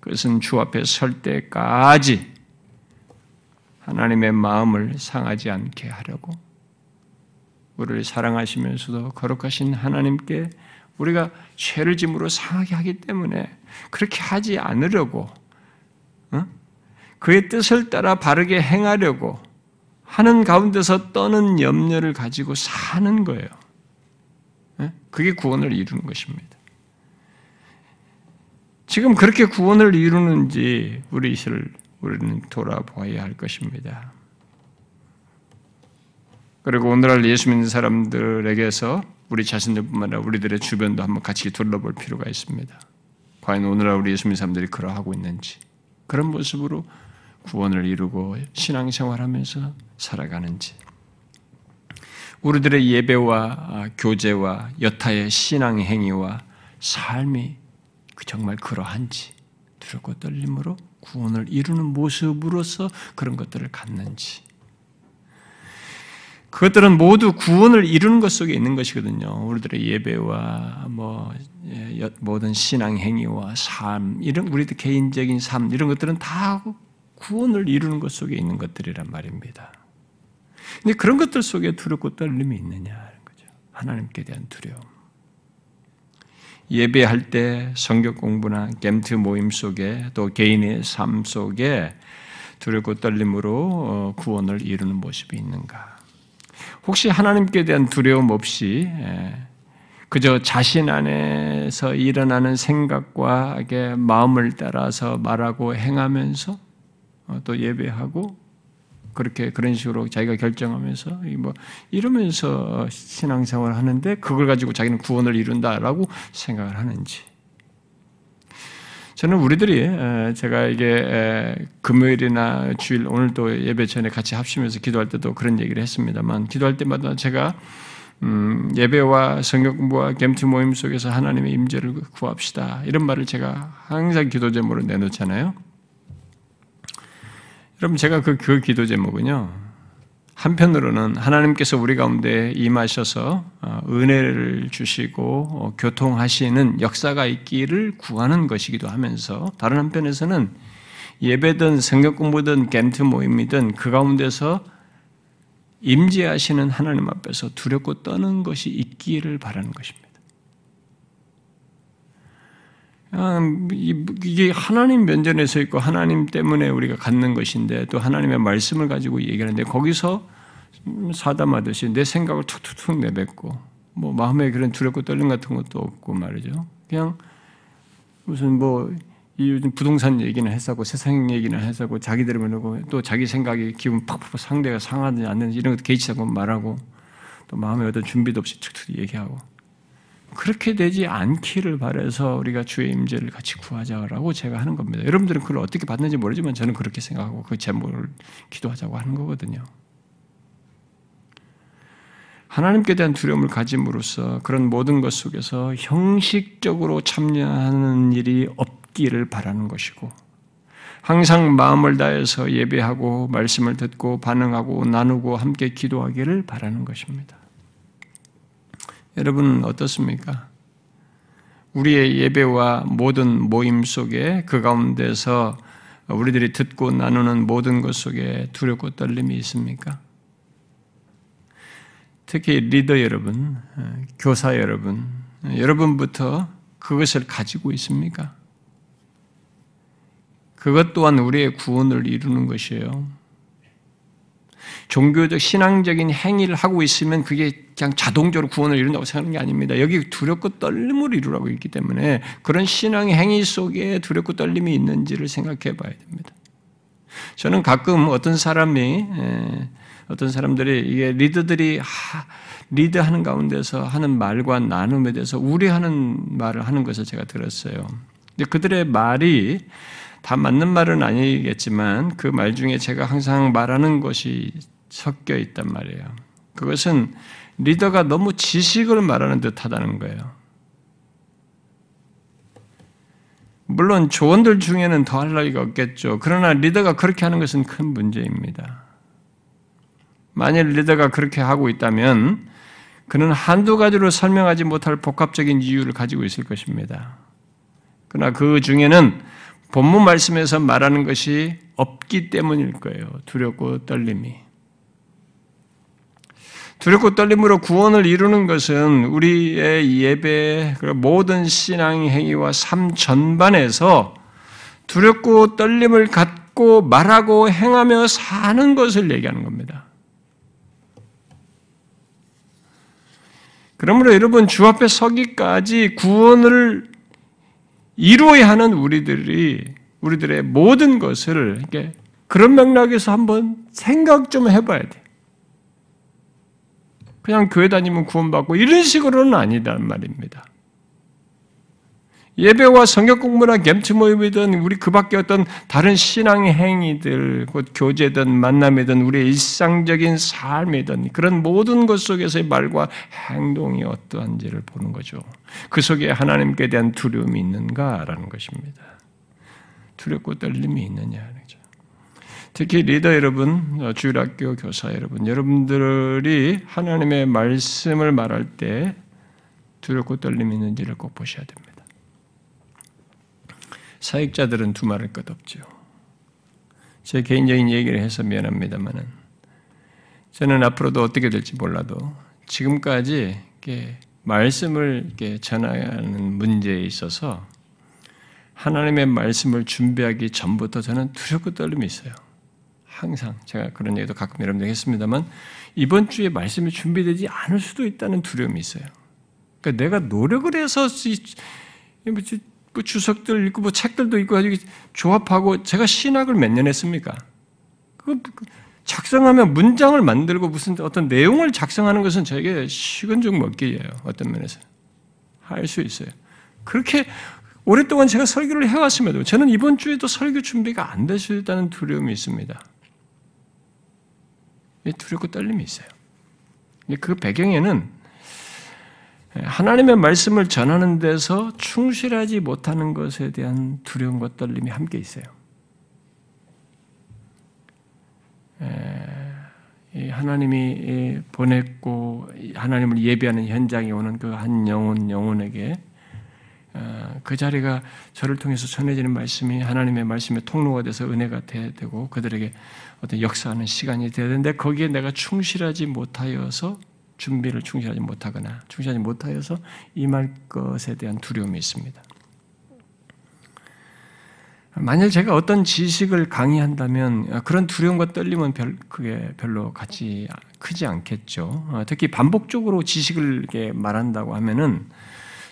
그것은 주 앞에 설 때까지 하나님의 마음을 상하지 않게 하려고 우리를 사랑하시면서도 거룩하신 하나님께 우리가 죄를 짐으로 상하게 하기 때문에 그렇게 하지 않으려고 어? 그의 뜻을 따라 바르게 행하려고 하는 가운데서 떠는 염려를 가지고 사는 거예요. 예? 그게 구원을 이루는 것입니다. 지금 그렇게 구원을 이루는지 우리 를 우리는 돌아보아야 할 것입니다. 그리고 오늘날 예수 믿는 사람들에게서 우리 자신들뿐만 아니라 우리들의 주변도 한번 같이 둘러볼 필요가 있습니다. 과연 오늘날 우리 예수 믿는 사람들이 그러하고 있는지 그런 모습으로 구원을 이루고 신앙생활하면서 살아가는지 우리들의 예배와 교제와 여타의 신앙 행위와 삶이 정말 그러한지 두렵고 떨림으로 구원을 이루는 모습으로서 그런 것들을 갖는지 그것들은 모두 구원을 이루는 것 속에 있는 것이거든요. 우리들의 예배와 뭐 예, 모든 신앙 행위와 삶 이런 우리들 개인적인 삶 이런 것들은 다 구원을 이루는 것 속에 있는 것들이란 말입니다. 근데 그런 것들 속에 두렵고 떨림이 있느냐는 거죠. 하나님께 대한 두려움. 예배할 때 성경 공부나 겜트 모임 속에 또 개인의 삶 속에 두렵고 떨림으로 어, 구원을 이루는 모습이 있는가? 혹시 하나님께 대한 두려움 없이 예, 그저 자신 안에서 일어나는 생각과 마음을 따라서 말하고 행하면서 어, 또 예배하고 그렇게 그런 식으로 자기가 결정하면서 뭐 이러면서 신앙생활을 하는데 그걸 가지고 자기는 구원을 이룬다라고 생각을 하는지 저는 우리들이 제가 이게 금요일이나 주일 오늘도 예배 전에 같이 합심해서 기도할 때도 그런 얘기를 했습니다만 기도할 때마다 제가 음, 예배와 성경 공부와 gem트 모임 속에서 하나님의 임재를 구합시다 이런 말을 제가 항상 기도 제목으로 내놓잖아요. 여러분 제가 그, 그 기도 제목은요. 한편으로는 하나님께서 우리 가운데 임하셔서 어, 은혜를 주시고 어, 교통하시는 역사가 있기를 구하는 것이기도 하면서 다른 한편에서는 예배든 성경 공부든 겐트 모임이든 그 가운데서 임재하시는 하나님 앞에서 두렵고 떠는 것이 있기를 바라는 것입니다. 이게 하나님 면전에 서 있고 하나님 때문에 우리가 갖는 것인데 또 하나님의 말씀을 가지고 얘기하는데 거기서 사담하듯이 내 생각을 툭툭툭 내뱉고 뭐 마음에 그런 두렵고 떨림 같은 것도 없고 말이죠. 그냥 무슨 뭐 요즘 부동산 얘기는 했었고 세상 얘기는 했었고 자기들이 모르고 또 자기 생각이 기분 팍팍 상대가 상하지 않는 이런 것도 개의치고 말하고 또 마음에 어떤 준비도 없이 툭툭 얘기하고 그렇게 되지 않기를 바래서 우리가 주의 임재를 같이 구하자라고 제가 하는 겁니다. 여러분들은 그걸 어떻게 받는지 모르지만 저는 그렇게 생각하고 그 제목을 기도하자고 하는 거거든요. 하나님께 대한 두려움을 가짐으로써 그런 모든 것 속에서 형식적으로 참여하는 일이 없기를 바라는 것이고 항상 마음을 다해서 예배하고 말씀을 듣고 반응하고 나누고 함께 기도하기를 바라는 것입니다. 여러분은 어떻습니까? 우리의 예배와 모든 모임 속에 그 가운데서 우리들이 듣고 나누는 모든 것 속에 두렵고 떨림이 있습니까? 특히 리더 여러분, 교사 여러분, 여러분부터 그것을 가지고 있습니까? 그것 또한 우리의 구원을 이루는 것이에요. 종교적 신앙적인 행위를 하고 있으면 그게 그냥 자동적으로 구원을 이룬다고 생각하는 게 아닙니다. 여기 두렵고 떨림을 이루라고 있기 때문에 그런 신앙의 행위 속에 두렵고 떨림이 있는지를 생각해 봐야 됩니다. 저는 가끔 어떤 사람이 어떤 사람들이 이게 리더들이 리드하는 가운데서 하는 말과 나눔에 대해서 우려하는 말을 하는 것을 제가 들었어요. 근데 그들의 말이 다 맞는 말은 아니겠지만 그 말 중에 제가 항상 말하는 것이 섞여 있단 말이에요. 그것은 리더가 너무 지식을 말하는 듯 하다는 거예요. 물론 조언들 중에는 더할 나위가 없겠죠. 그러나 리더가 그렇게 하는 것은 큰 문제입니다. 만일 리더가 그렇게 하고 있다면 그는 한두 가지로 설명하지 못할 복합적인 이유를 가지고 있을 것입니다. 그러나 그 중에는 본문 말씀에서 말하는 것이 없기 때문일 거예요. 두렵고 떨림이. 두렵고 떨림으로 구원을 이루는 것은 우리의 예배, 모든 신앙 행위와 삶 전반에서 두렵고 떨림을 갖고 말하고 행하며 사는 것을 얘기하는 겁니다. 그러므로 여러분 주 앞에 서기까지 구원을 이루어야 하는 우리들이 우리들의 모든 것을 그런 맥락에서 한번 생각 좀 해봐야 돼. 그냥 교회 다니면 구원받고 이런 식으로는 아니단 말입니다. 예배와 성경 공부나 겜츠 모임이든 우리 그 밖에 어떤 다른 신앙 행위들, 곧 교제든 만남이든 우리의 일상적인 삶이든 그런 모든 것 속에서의 말과 행동이 어떠한지를 보는 거죠. 그 속에 하나님께 대한 두려움이 있는가라는 것입니다. 두렵고 떨림이 있느냐. 특히 리더 여러분, 주일학교 교사 여러분, 여러분들이 하나님의 말씀을 말할 때 두렵고 떨림이 있는지를 꼭 보셔야 됩니다. 사역자들은 두말할 것 없죠. 제 개인적인 얘기를 해서 미안합니다만은 저는 앞으로도 어떻게 될지 몰라도 지금까지 이렇게 말씀을 이렇게 전하는 문제에 있어서 하나님의 말씀을 준비하기 전부터 저는 두렵고 떨림이 있어요. 항상 제가 그런 얘기도 가끔 여러분들 했습니다만 이번 주에 말씀이 준비되지 않을 수도 있다는 두려움이 있어요. 그러니까 내가 노력을 해서 그 주석들 읽고 뭐 책들도 읽고 가지고 조합하고 제가 신학을 몇 년 했습니까? 그 작성하면 문장을 만들고 무슨 어떤 내용을 작성하는 것은 저에게 식은 죽 먹기예요. 어떤 면에서 할 수 있어요. 그렇게 오랫동안 제가 설교를 해왔음에도 저는 이번 주에도 설교 준비가 안 될 수 있다는 두려움이 있습니다. 두렵고 떨림이 있어요. 그 배경에는 하나님의 말씀을 전하는 데서 충실하지 못하는 것에 대한 두려움과 떨림이 함께 있어요. 하나님이 보냈고 하나님을 예배하는 현장에 오는 그 한 영혼 영혼에게 어, 그 자리가 저를 통해서 전해지는 말씀이 하나님의 말씀의 통로가 돼서 은혜가 돼야 되고 그들에게 어떤 역사하는 시간이 돼야 되는데 거기에 내가 충실하지 못하여서 준비를 충실하지 못하거나 충실하지 못하여서 임할 것에 대한 두려움이 있습니다. 만일 제가 어떤 지식을 강의한다면 그런 두려움과 떨림은 별, 그게 별로 같이 크지 않겠죠. 어, 특히 반복적으로 지식을 말한다고 하면은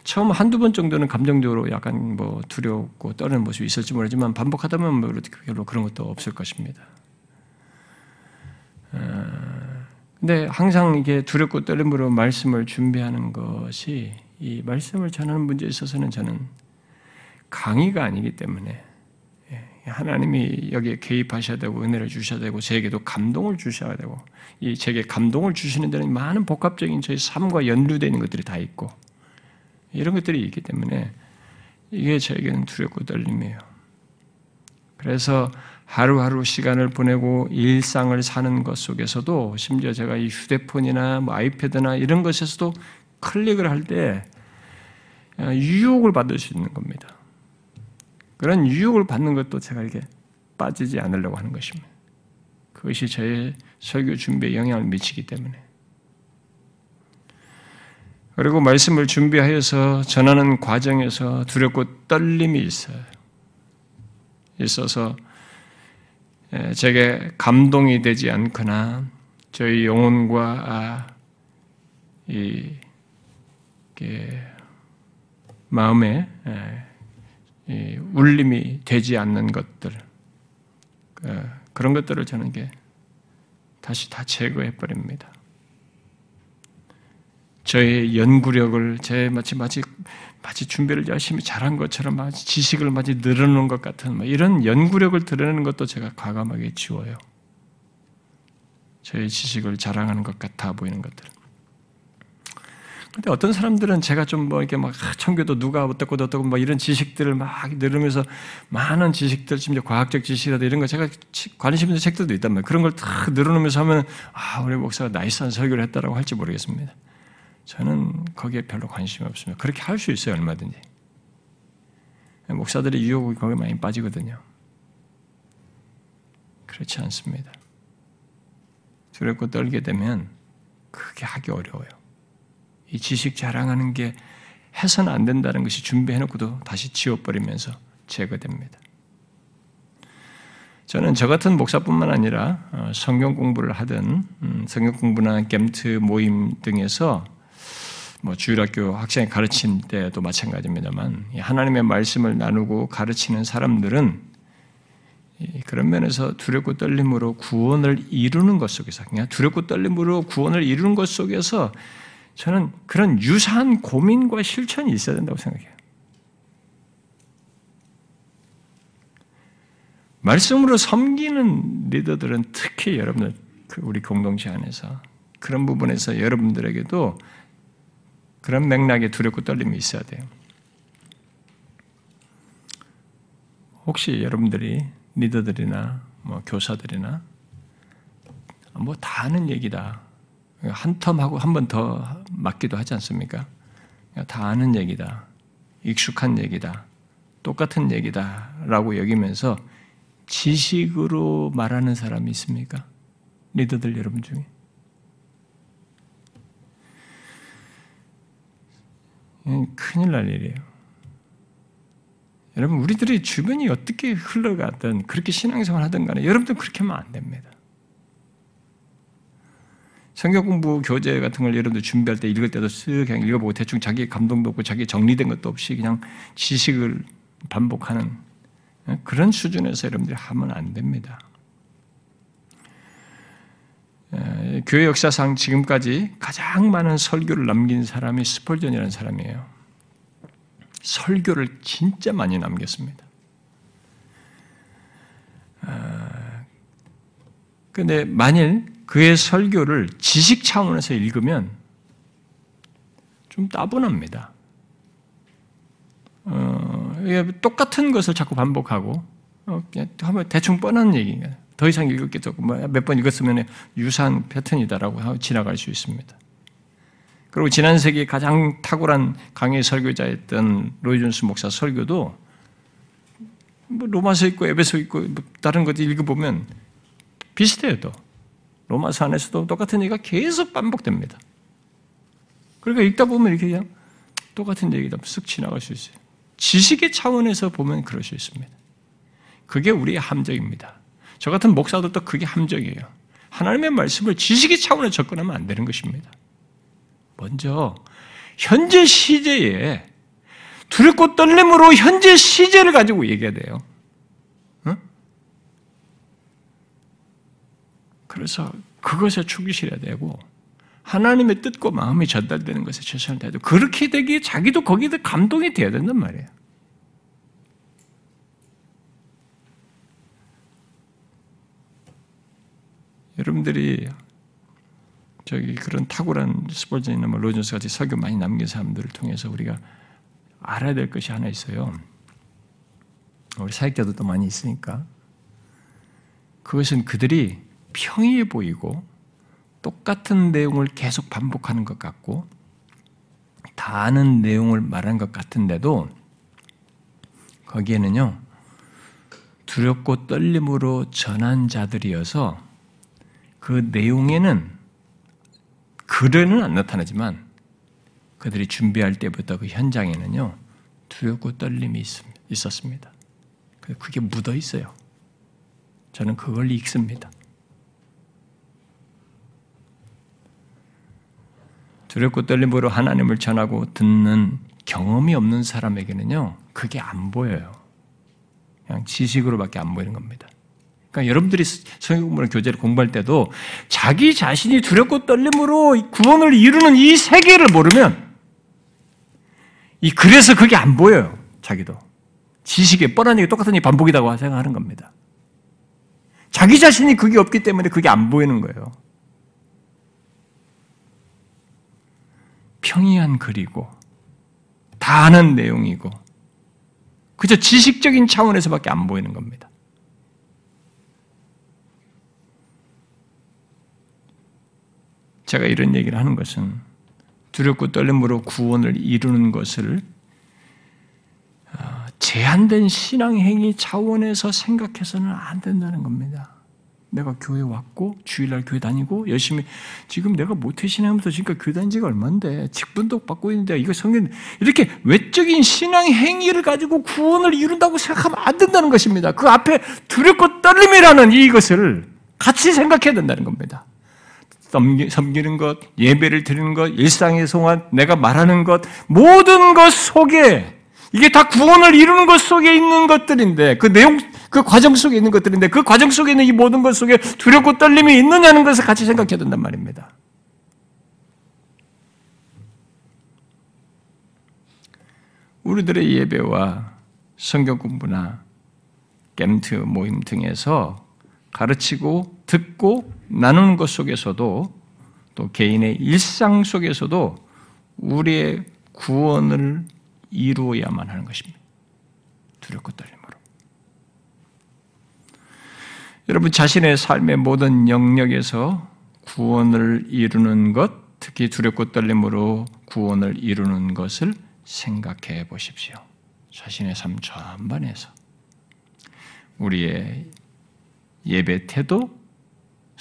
처음 한두 번 정도는 감정적으로 약간 뭐 두렵고 떠는 모습이 있을지 모르지만 반복하다 보면 뭐 별로 그런 것도 없을 것입니다. 어, 근데 항상 이게 두렵고 떨림으로 말씀을 준비하는 것이 이 말씀을 전하는 문제에 있어서는 저는 강의가 아니기 때문에 예, 하나님이 여기에 개입하셔야 되고 은혜를 주셔야 되고 저에게도 감동을 주셔야 되고 이 제게 감동을 주시는 데는 많은 복합적인 저희 삶과 연루되어 있는 것들이 다 있고 이런 것들이 있기 때문에 이게 저에게는 두렵고 떨림이에요. 그래서 하루하루 시간을 보내고 일상을 사는 것 속에서도 심지어 제가 이 휴대폰이나 뭐 아이패드나 이런 것에서도 클릭을 할 때 유혹을 받을 수 있는 겁니다. 그런 유혹을 받는 것도 제가 이렇게 빠지지 않으려고 하는 것입니다. 그것이 저의 설교 준비에 영향을 미치기 때문에. 그리고 말씀을 준비하여서 전하는 과정에서 두렵고 떨림이 있어요. 있어서 제게 감동이 되지 않거나 저희 영혼과 아, 이 마음에 울림이 되지 않는 것들 그, 그런 것들을 저는 게 다시 다 제거해 버립니다. 저의 연구력을 제 마치 마치 마치 준비를 열심히 잘한 것처럼 마치 지식을 마치 늘어놓은 것 같은 뭐 이런 연구력을 드러내는 것도 제가 과감하게 지워요. 저의 지식을 자랑하는 것 같아 보이는 것들. 근데 어떤 사람들은 제가 좀 뭐 이렇게 막 청교도 누가 어떻고 어떻고 뭐 이런 지식들을 막 늘으면서 많은 지식들, 심지어 과학적 지식이라도 이런 거 제가 관심 있는 책들도 있단 말이에요. 그런 걸 다 늘어놓으면서 하면 아, 우리 목사가 나이스한 설교를 했다라고 할지 모르겠습니다. 저는 거기에 별로 관심이 없습니다. 그렇게 할 수 있어요, 얼마든지. 목사들의 유혹이 거기에 많이 빠지거든요. 그렇지 않습니다. 두렵고 떨게 되면 그게 하기 어려워요. 이 지식 자랑하는 게 해서는 안 된다는 것이 준비해놓고도 다시 지워버리면서 제거됩니다. 저는 저 같은 목사뿐만 아니라 어, 성경 공부를 하든 음, 성경 공부나 겜트 모임 등에서 뭐 주일학교 학생이 가르친 때도 마찬가지입니다만 하나님의 말씀을 나누고 가르치는 사람들은 그런 면에서 두렵고 떨림으로 구원을 이루는 것 속에서 그냥 두렵고 떨림으로 구원을 이루는 것 속에서 저는 그런 유사한 고민과 실천이 있어야 된다고 생각해요. 말씀으로 섬기는 리더들은 특히 여러분들 그 우리 공동체 안에서 그런 부분에서 여러분들에게도 그런 맥락에 두렵고 떨림이 있어야 돼요. 혹시 여러분들이 리더들이나 뭐 교사들이나 뭐다 아는 얘기다. 한 텀 하고 한 번 더 맞기도 하지 않습니까? 다 아는 얘기다. 익숙한 얘기다. 똑같은 얘기다. 라고 여기면서 지식으로 말하는 사람이 있습니까? 리더들 여러분 중에. 큰일 날 일이에요. 여러분, 우리들의 주변이 어떻게 흘러가든, 그렇게 신앙생활 하든 간에, 여러분들 그렇게 하면 안 됩니다. 성경 공부 교재 같은 걸 여러분들 준비할 때 읽을 때도 쓱 그냥 읽어보고 대충 자기 감동도 없고 자기 정리된 것도 없이 그냥 지식을 반복하는 그런 수준에서 여러분들이 하면 안 됩니다. 교회 역사상 지금까지 가장 많은 설교를 남긴 사람이 스펄전이라는 사람이에요. 설교를 진짜 많이 남겼습니다. 근데 만일 그의 설교를 지식 차원에서 읽으면 좀 따분합니다. 어, 똑같은 것을 자꾸 반복하고 어, 그냥 대충 뻔한 얘기인가요? 더 이상 없고 뭐 몇번 읽었으면 유사한 패턴이다라고 하고 지나갈 수 있습니다. 그리고 지난 세기 가장 탁월한 강의 설교자였던 로이존스 목사 설교도 뭐 로마서 있고 에베소 있고 뭐 다른 것들 읽어보면 비슷해요 또. 로마서 안에서도 똑같은 얘기가 계속 반복됩니다. 그러니까 읽다 보면 이렇게 그냥 똑같은 얘기다 쓱 지나갈 수 있어요. 지식의 차원에서 보면 그럴 수 있습니다. 그게 우리의 함정입니다. 저 같은 목사들도 그게 함정이에요. 하나님의 말씀을 지식의 차원에 접근하면 안 되는 것입니다. 먼저 현재 시제에 두렵고 떨림으로 현재 시제를 가지고 얘기해야 돼요. 응? 그래서 그것에 충실해야 되고 하나님의 뜻과 마음이 전달되는 것에 최선을 다해도 그렇게 되기에 자기도 거기에 감동이 돼야 된단 말이에요. 여러분들이 저기 그런 탁월한 스폴전이나 뭐 로전스 같이 설교 많이 남긴 사람들을 통해서 우리가 알아야 될 것이 하나 있어요. 우리 사역자들도 많이 있으니까 그것은 그들이 평이해 보이고 똑같은 내용을 계속 반복하는 것 같고 다 아는 내용을 말한 것 같은데도 거기에는요 두렵고 떨림으로 전한 자들이어서 그 내용에는 글에는 안 나타나지만 그들이 준비할 때부터 그 현장에는요 두렵고 떨림이 있었습니다. 그게 묻어 있어요. 저는 그걸 읽습니다. 두렵고 떨림으로 하나님을 전하고 듣는 경험이 없는 사람에게는요, 그게 안 보여요. 그냥 지식으로밖에 안 보이는 겁니다. 그러니까 여러분들이 성경 공부나 교재를 공부할 때도 자기 자신이 두렵고 떨림으로 구원을 이루는 이 세계를 모르면 이 그래서 그게 안 보여요. 자기도 지식에 뻔한 얘기 똑같은 얘기 반복이라고 생각하는 겁니다. 자기 자신이 그게 없기 때문에 그게 안 보이는 거예요. 평이한 글이고 다 아는 내용이고 그저 지식적인 차원에서밖에 안 보이는 겁니다. 제가 이런 얘기를 하는 것은 두렵고 떨림으로 구원을 이루는 것을 어, 제한된 신앙행위 차원에서 생각해서는 안 된다는 겁니다. 내가 교회 왔고 주일날 교회 다니고 열심히 지금 내가 모태신앙부터 지금까지 교회 다닌 지가 얼만데 직분도 받고 있는데 이거 성경 이렇게 외적인 신앙 행위를 가지고 구원을 이룬다고 생각하면 안 된다는 것입니다. 그 앞에 두렵고 떨림이라는 이것을 같이 생각해야 된다는 겁니다. 섬기는 것, 예배를 드리는 것, 일상의 송환, 내가 말하는 것, 모든 것 속에 이게 다 구원을 이루는 것 속에 있는 것들인데 그 내용 그 과정 속에 있는 것들인데 그 과정 속에 있는 이 모든 것 속에 두렵고 떨림이 있느냐는 것을 같이 생각해야 된단 말입니다. 우리들의 예배와 성경 공부나 겜트 모임 등에서 가르치고 듣고 나누는 것 속에서도 또 개인의 일상 속에서도 우리의 구원을 이루어야만 하는 것입니다. 두렵고 떨림. 여러분 자신의 삶의 모든 영역에서 구원을 이루는 것, 특히 두렵고 떨림으로 구원을 이루는 것을 생각해 보십시오. 자신의 삶 전반에서 우리의 예배 태도,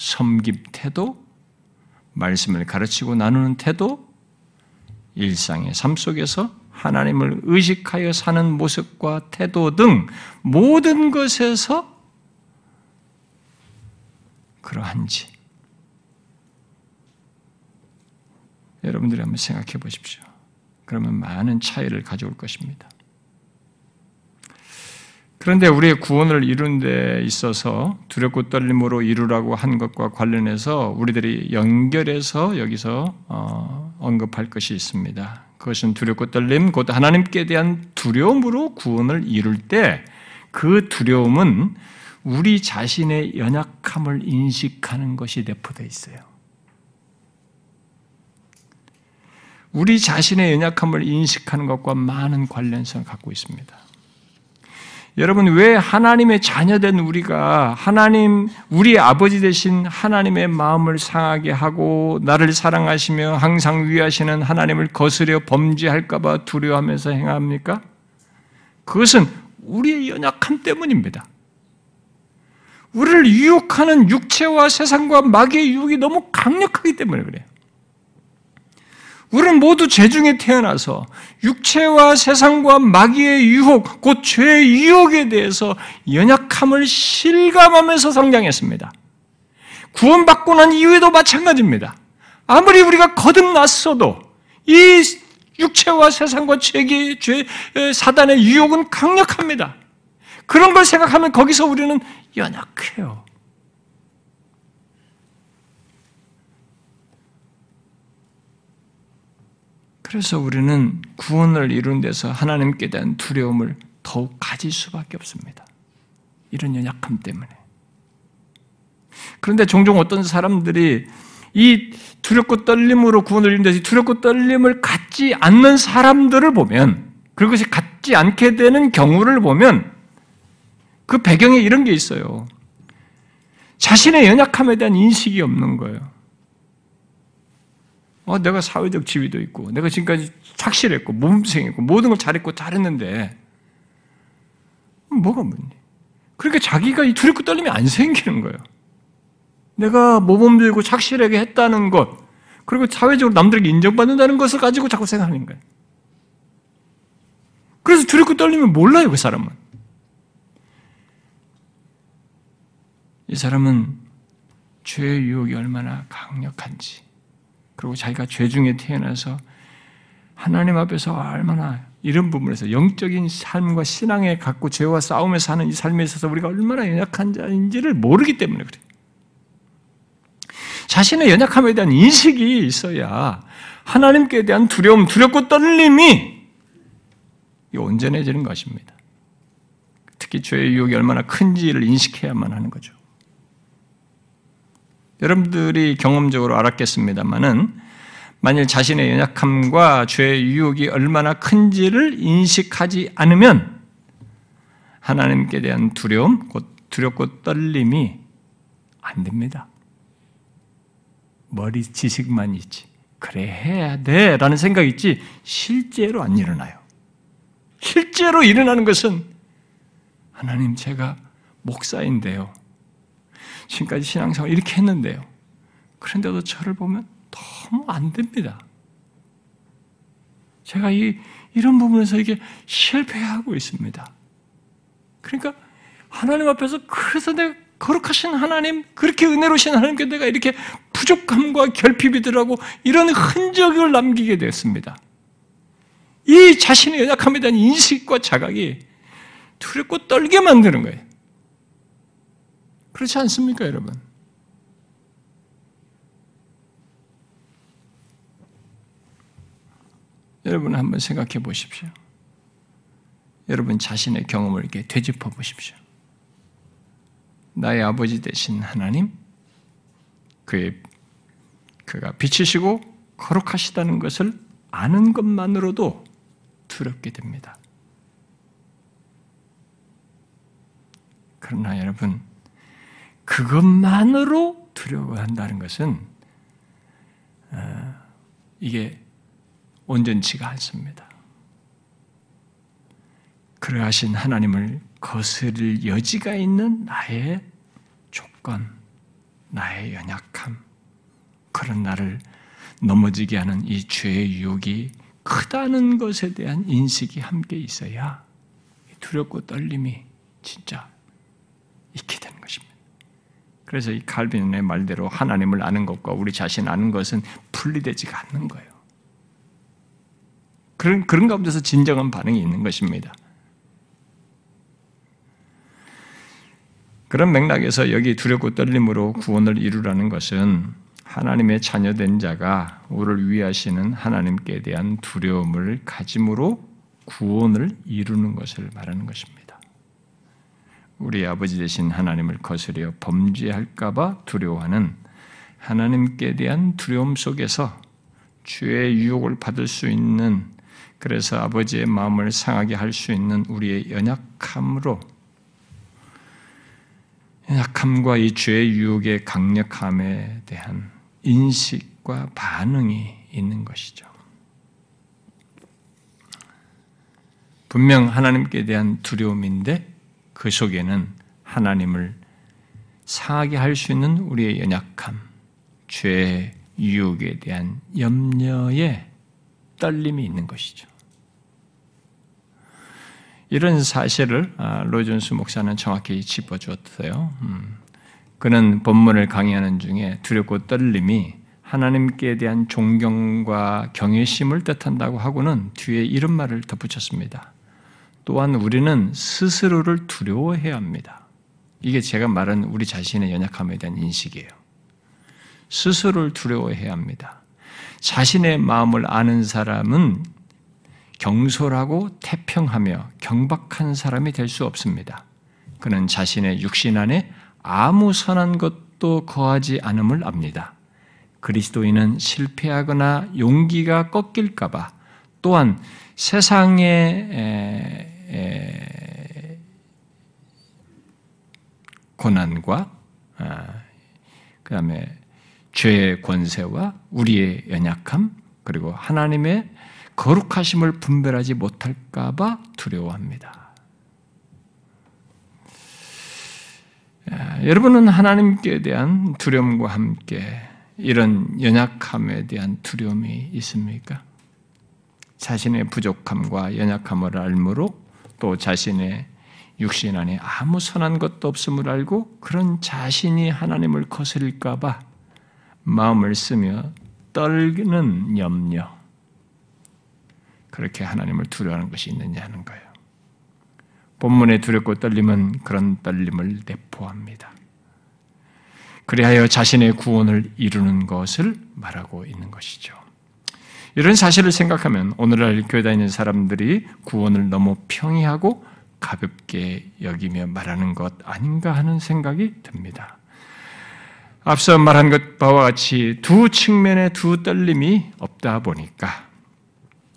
섬김 태도, 말씀을 가르치고 나누는 태도, 일상의 삶 속에서 하나님을 의식하여 사는 모습과 태도 등 모든 것에서 그러한지 여러분들이 한번 생각해 보십시오. 그러면 많은 차이를 가져올 것입니다. 그런데 우리의 구원을 이룬 데 있어서 두렵고 떨림으로 이루라고 한 것과 관련해서 우리들이 연결해서 여기서 어, 언급할 것이 있습니다. 그것은 두렵고 떨림, 곧 하나님께 대한 두려움으로 구원을 이룰 때 그 두려움은 우리 자신의 연약함을 인식하는 것이 내포되어 있어요. 우리 자신의 연약함을 인식하는 것과 많은 관련성을 갖고 있습니다. 여러분 왜 하나님의 자녀된 우리가 하나님 우리 아버지 되신 하나님의 마음을 상하게 하고 나를 사랑하시며 항상 위하시는 하나님을 거스려 범죄할까 봐 두려워하면서 행합니까? 그것은 우리의 연약함 때문입니다. 우리를 유혹하는 육체와 세상과 마귀의 유혹이 너무 강력하기 때문에 그래요. 우리는 모두 죄중에 태어나서 육체와 세상과 마귀의 유혹, 곧 죄의 유혹에 대해서 연약함을 실감하면서 성장했습니다. 구원받고 난 이후에도 마찬가지입니다. 아무리 우리가 거듭났어도 이 육체와 세상과 죄기, 죄, 사단의 유혹은 강력합니다. 그런 걸 생각하면 거기서 우리는 연약해요. 그래서 우리는 구원을 이룬 데서 하나님께 대한 두려움을 더욱 가질 수밖에 없습니다. 이런 연약함 때문에. 그런데 종종 어떤 사람들이 이 두렵고 떨림으로 구원을 이룬 데서 두렵고 떨림을 갖지 않는 사람들을 보면 그것이 갖지 않게 되는 경우를 보면 그 배경에 이런 게 있어요. 자신의 연약함에 대한 인식이 없는 거예요. 어, 내가 사회적 지위도 있고, 내가 지금까지 착실했고, 몸생했고, 모든 걸 잘했고, 잘했는데, 뭐가 문제? 그러니까 자기가 이 두렵고 떨림이 안 생기는 거예요. 내가 모범 들고 착실하게 했다는 것, 그리고 사회적으로 남들에게 인정받는다는 것을 가지고 자꾸 생각하는 거예요. 그래서 두렵고 떨리면 몰라요, 그 사람은. 이 사람은 죄의 유혹이 얼마나 강력한지, 그리고 자기가 죄 중에 태어나서 하나님 앞에서 얼마나 이런 부분에서 영적인 삶과 신앙에 갖고 죄와 싸움에 사는 이 삶에 있어서 우리가 얼마나 연약한 자인지를 모르기 때문에 그래요. 자신의 연약함에 대한 인식이 있어야 하나님께 대한 두려움, 두렵고 떨림이 온전해지는 것입니다. 특히 죄의 유혹이 얼마나 큰지를 인식해야만 하는 거죠. 여러분들이 경험적으로 알았겠습니다만은 만일 자신의 연약함과 죄의 유혹이 얼마나 큰지를 인식하지 않으면 하나님께 대한 두려움, 곧 두렵고 떨림이 안 됩니다. 머리 지식만 있지. 그래 해야 돼 라는 생각이 있지 실제로 안 일어나요. 실제로 일어나는 것은 하나님 제가 목사인데요. 지금까지 신앙생활 이렇게 했는데요. 그런데도 저를 보면 너무 안 됩니다. 제가 이, 이런 부분에서 이게 실패하고 있습니다. 그러니까 하나님 앞에서 그래서 내가 거룩하신 하나님, 그렇게 은혜로우신 하나님께 내가 이렇게 부족함과 결핍이 들어가고 이런 흔적을 남기게 되었습니다. 이 자신의 연약함에 대한 인식과 자각이 두렵고 떨게 만드는 거예요. 그렇지 않습니까, 여러분? 여러분 한번 생각해 보십시오. 여러분 자신의 경험을 이렇게 되짚어 보십시오. 나의 아버지 되신 하나님, 그의 그가 빛이시고 거룩하시다는 것을 아는 것만으로도 두렵게 됩니다. 그러나 여러분, 그것만으로 두려워한다는 것은 어, 이게 온전치가 않습니다. 그러하신 하나님을 거스릴 여지가 있는 나의 조건, 나의 연약함, 그런 나를 넘어지게 하는 이 죄의 유혹이 크다는 것에 대한 인식이 함께 있어야 두렵고 떨림이 진짜 있게 되는 것입니다. 그래서 이 칼빈의 말대로 하나님을 아는 것과 우리 자신 아는 것은 분리되지가 않는 거예요. 그런, 그런 가운데서 진정한 반응이 있는 것입니다. 그런 맥락에서 여기 두렵고 떨림으로 구원을 이루라는 것은 하나님의 자녀된 자가 우리를 위하시는 하나님께 대한 두려움을 가짐으로 구원을 이루는 것을 말하는 것입니다. 우리 아버지 되신 하나님을 거스려 범죄할까봐 두려워하는 하나님께 대한 두려움 속에서 죄의 유혹을 받을 수 있는 그래서 아버지의 마음을 상하게 할 수 있는 우리의 연약함으로 연약함과 이 죄의 유혹의 강력함에 대한 인식과 반응이 있는 것이죠. 분명 하나님께 대한 두려움인데 그 속에는 하나님을 상하게 할 수 있는 우리의 연약함, 죄의 유혹에 대한 염려에 떨림이 있는 것이죠. 이런 사실을 아, 로이존스 목사는 정확히 짚어주었어요. 음. 그는 본문을 강의하는 중에 두렵고 떨림이 하나님께 대한 존경과 경외심을 뜻한다고 하고는 뒤에 이런 말을 덧붙였습니다. 또한 우리는 스스로를 두려워해야 합니다. 이게 제가 말한 우리 자신의 연약함에 대한 인식이에요. 스스로를 두려워해야 합니다. 자신의 마음을 아는 사람은 경솔하고 태평하며 경박한 사람이 될 수 없습니다. 그는 자신의 육신 안에 아무 선한 것도 거하지 않음을 압니다. 그리스도인은 실패하거나 용기가 꺾일까봐 또한 세상의 고난과 아, 그다음에 죄의 권세와 우리의 연약함 그리고 하나님의 거룩하심을 분별하지 못할까봐 두려워합니다. 여러분은 하나님께 대한 두려움과 함께 이런 연약함에 대한 두려움이 있습니까? 자신의 부족함과 연약함을 알므로 또 자신의 육신 안에 아무 선한 것도 없음을 알고 그런 자신이 하나님을 거스릴까봐 마음을 쓰며 떨는 염려, 그렇게 하나님을 두려워하는 것이 있느냐 하는 거예요. 본문의 두렵고 떨림은 그런 떨림을 내포합니다. 그리하여 자신의 구원을 이루는 것을 말하고 있는 것이죠. 이런 사실을 생각하면 오늘날 교회 다니는 사람들이 구원을 너무 평이하고 가볍게 여기며 말하는 것 아닌가 하는 생각이 듭니다. 앞서 말한 것 바와 같이 두 측면의 두 떨림이 없다 보니까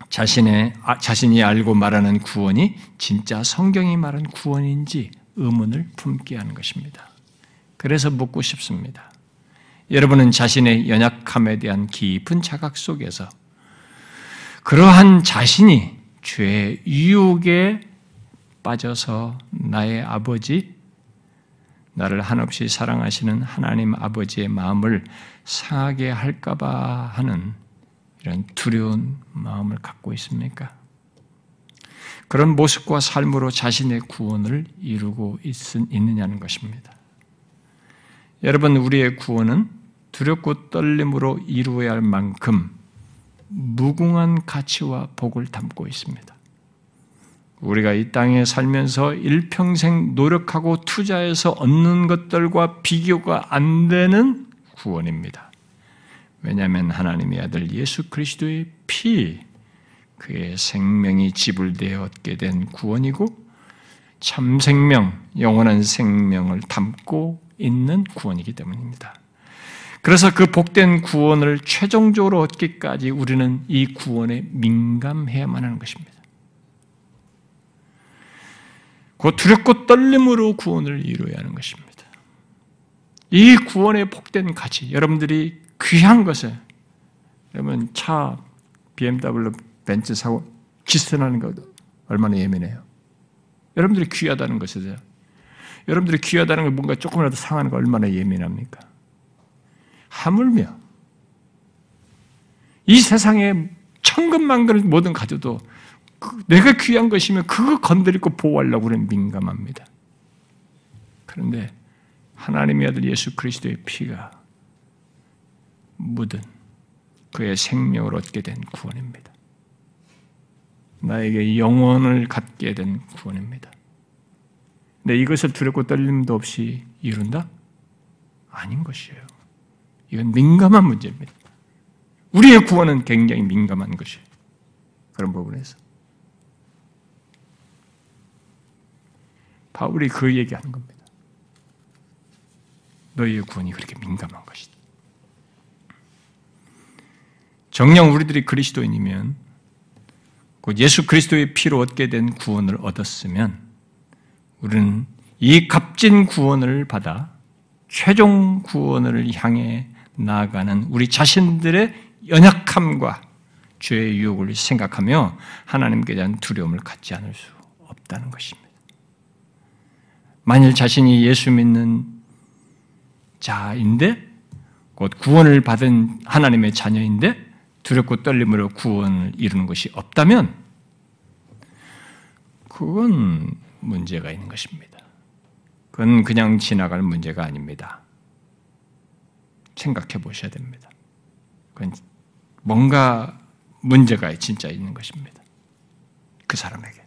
자신의, 아, 자신이 알고 말하는 구원이 진짜 성경이 말한 구원인지 의문을 품게 하는 것입니다. 그래서 묻고 싶습니다. 여러분은 자신의 연약함에 대한 깊은 자각 속에서 그러한 자신이 죄의 유혹에 빠져서 나의 아버지, 나를 한없이 사랑하시는 하나님 아버지의 마음을 상하게 할까봐 하는 이런 두려운 마음을 갖고 있습니까? 그런 모습과 삶으로 자신의 구원을 이루고 있, 느냐는 것입니다. 여러분, 우리의 구원은 두렵고 떨림으로 이루어야 할 만큼 무궁한 가치와 복을 담고 있습니다. 우리가 이 땅에 살면서 일평생 노력하고 투자해서 얻는 것들과 비교가 안 되는 구원입니다. 왜냐하면 하나님의 아들 예수 그리스도의 피, 그의 생명이 지불되어 얻게 된 구원이고 참 생명, 영원한 생명을 담고 있는 구원이기 때문입니다. 그래서 그 복된 구원을 최종적으로 얻기까지 우리는 이 구원에 민감해야만 하는 것입니다. 그 두렵고 떨림으로 구원을 이루어야 하는 것입니다. 이 구원의 복된 가치, 여러분들이 귀한 것을 여러분 차 BMW 벤츠 사고 기스나는 것 얼마나 예민해요. 여러분들이 귀하다는 것에 대해 여러분들이 귀하다는 걸 뭔가 조금이라도 상하는 거 얼마나 예민합니까? 하물며 이 세상에 천근만근을 모든 가져도 그 내가 귀한 것이면 그거 건드리고 보호하려고 그는 민감합니다. 그런데 하나님의 아들 예수 그리스도의 피가 묻은 그의 생명을 얻게 된 구원입니다. 나에게 영원을 갖게 된 구원입니다. 근데 이것을 두렵고 떨림도 없이 이룬다? 아닌 것이에요. 이건 민감한 문제입니다. 우리의 구원은 굉장히 민감한 것이에요. 그런 부분에서. 바울이 그 얘기하는 겁니다. 너희의 구원이 그렇게 민감한 것이다. 정녕 우리들이 그리스도인이면 곧 예수 그리스도의 피로 얻게 된 구원을 얻었으면 우리는 이 값진 구원을 받아 최종 구원을 향해 나아가는 우리 자신들의 연약함과 죄의 유혹을 생각하며 하나님께 대한 두려움을 갖지 않을 수 없다는 것입니다. 만일 자신이 예수 믿는 자인데 곧 구원을 받은 하나님의 자녀인데 두렵고 떨림으로 구원을 이루는 것이 없다면 그건 문제가 있는 것입니다. 그건 그냥 지나갈 문제가 아닙니다. 생각해 보셔야 됩니다. 그건 뭔가 문제가 진짜 있는 것입니다. 그 사람에게.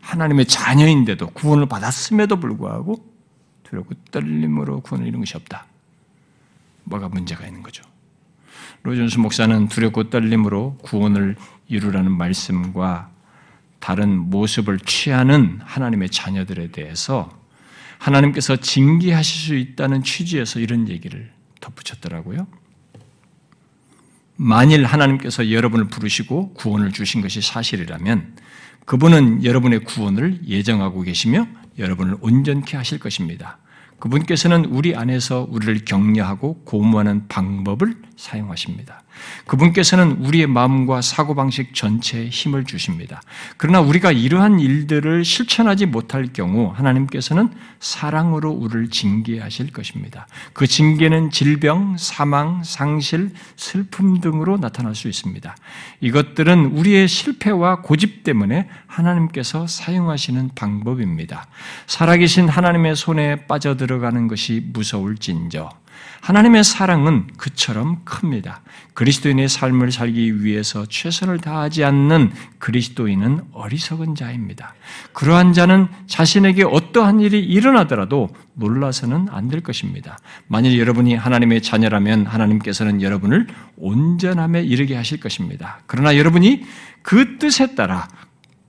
하나님의 자녀인데도 구원을 받았음에도 불구하고 두렵고 떨림으로 구원을 이룬 것이 없다. 뭐가 문제가 있는 거죠. 로존스 목사는 두렵고 떨림으로 구원을 이루라는 말씀과 다른 모습을 취하는 하나님의 자녀들에 대해서 하나님께서 징계하실 수 있다는 취지에서 이런 얘기를 덧붙였더라고요. 만일 하나님께서 여러분을 부르시고 구원을 주신 것이 사실이라면 그분은 여러분의 구원을 예정하고 계시며 여러분을 온전케 하실 것입니다. 그분께서는 우리 안에서 우리를 격려하고 고무하는 방법을 사용하십니다. 그분께서는 우리의 마음과 사고방식 전체에 힘을 주십니다. 그러나 우리가 이러한 일들을 실천하지 못할 경우 하나님께서는 사랑으로 우리를 징계하실 것입니다. 그 징계는 질병, 사망, 상실, 슬픔 등으로 나타날 수 있습니다. 이것들은 우리의 실패와 고집 때문에 하나님께서 사용하시는 방법입니다. 살아계신 하나님의 손에 빠져들어가는 것이 무서울진저 하나님의 사랑은 그처럼 큽니다. 그리스도인의 삶을 살기 위해서 최선을 다하지 않는 그리스도인은 어리석은 자입니다. 그러한 자는 자신에게 어떠한 일이 일어나더라도 놀라서는 안 될 것입니다. 만일 여러분이 하나님의 자녀라면 하나님께서는 여러분을 온전함에 이르게 하실 것입니다. 그러나 여러분이 그 뜻에 따라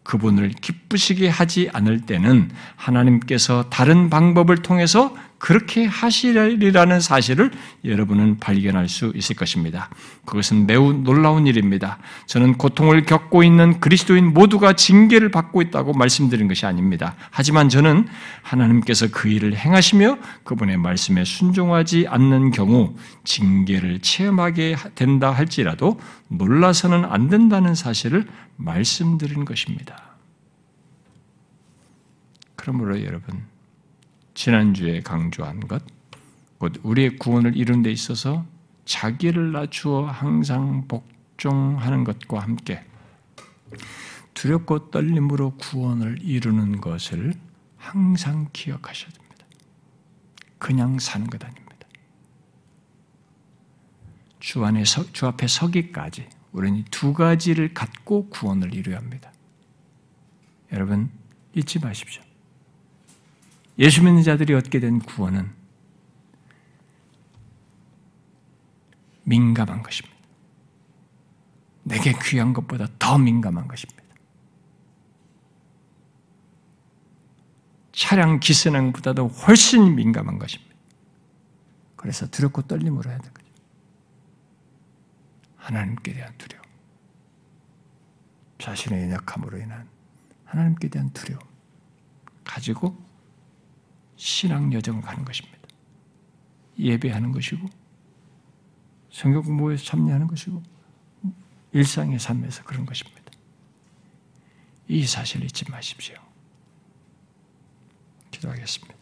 그분을 기쁘시게 하지 않을 때는 하나님께서 다른 방법을 통해서 그렇게 하시리라는 사실을 여러분은 발견할 수 있을 것입니다. 그것은 매우 놀라운 일입니다. 저는 고통을 겪고 있는 그리스도인 모두가 징계를 받고 있다고 말씀드린 것이 아닙니다. 하지만 저는 하나님께서 그 일을 행하시며 그분의 말씀에 순종하지 않는 경우 징계를 체험하게 된다 할지라도 놀라서는 안 된다는 사실을 말씀드린 것입니다. 그러므로 여러분, 지난주에 강조한 것, 곧 우리의 구원을 이룬 데 있어서 자기를 낮추어 항상 복종하는 것과 함께 두렵고 떨림으로 구원을 이루는 것을 항상 기억하셔야 됩니다. 그냥 사는 것 아닙니다. 주 안에 서, 주 앞에 서기까지 우리는 두 가지를 갖고 구원을 이루어야 합니다. 여러분 잊지 마십시오. 예수 믿는 자들이 얻게 된 구원은 민감한 것입니다. 내게 귀한 것보다 더 민감한 것입니다. 차량 기스능보다도 훨씬 민감한 것입니다. 그래서 두렵고 떨림으로 해야 되는 거죠. 하나님께 대한 두려움. 자신의 연약함으로 인한 하나님께 대한 두려움. 가지고 신앙 여정을 가는 것입니다. 예배하는 것이고 성경 공부에 참여하는 것이고 일상의 삶에서 그런 것입니다. 이 사실을 잊지 마십시오. 기도하겠습니다.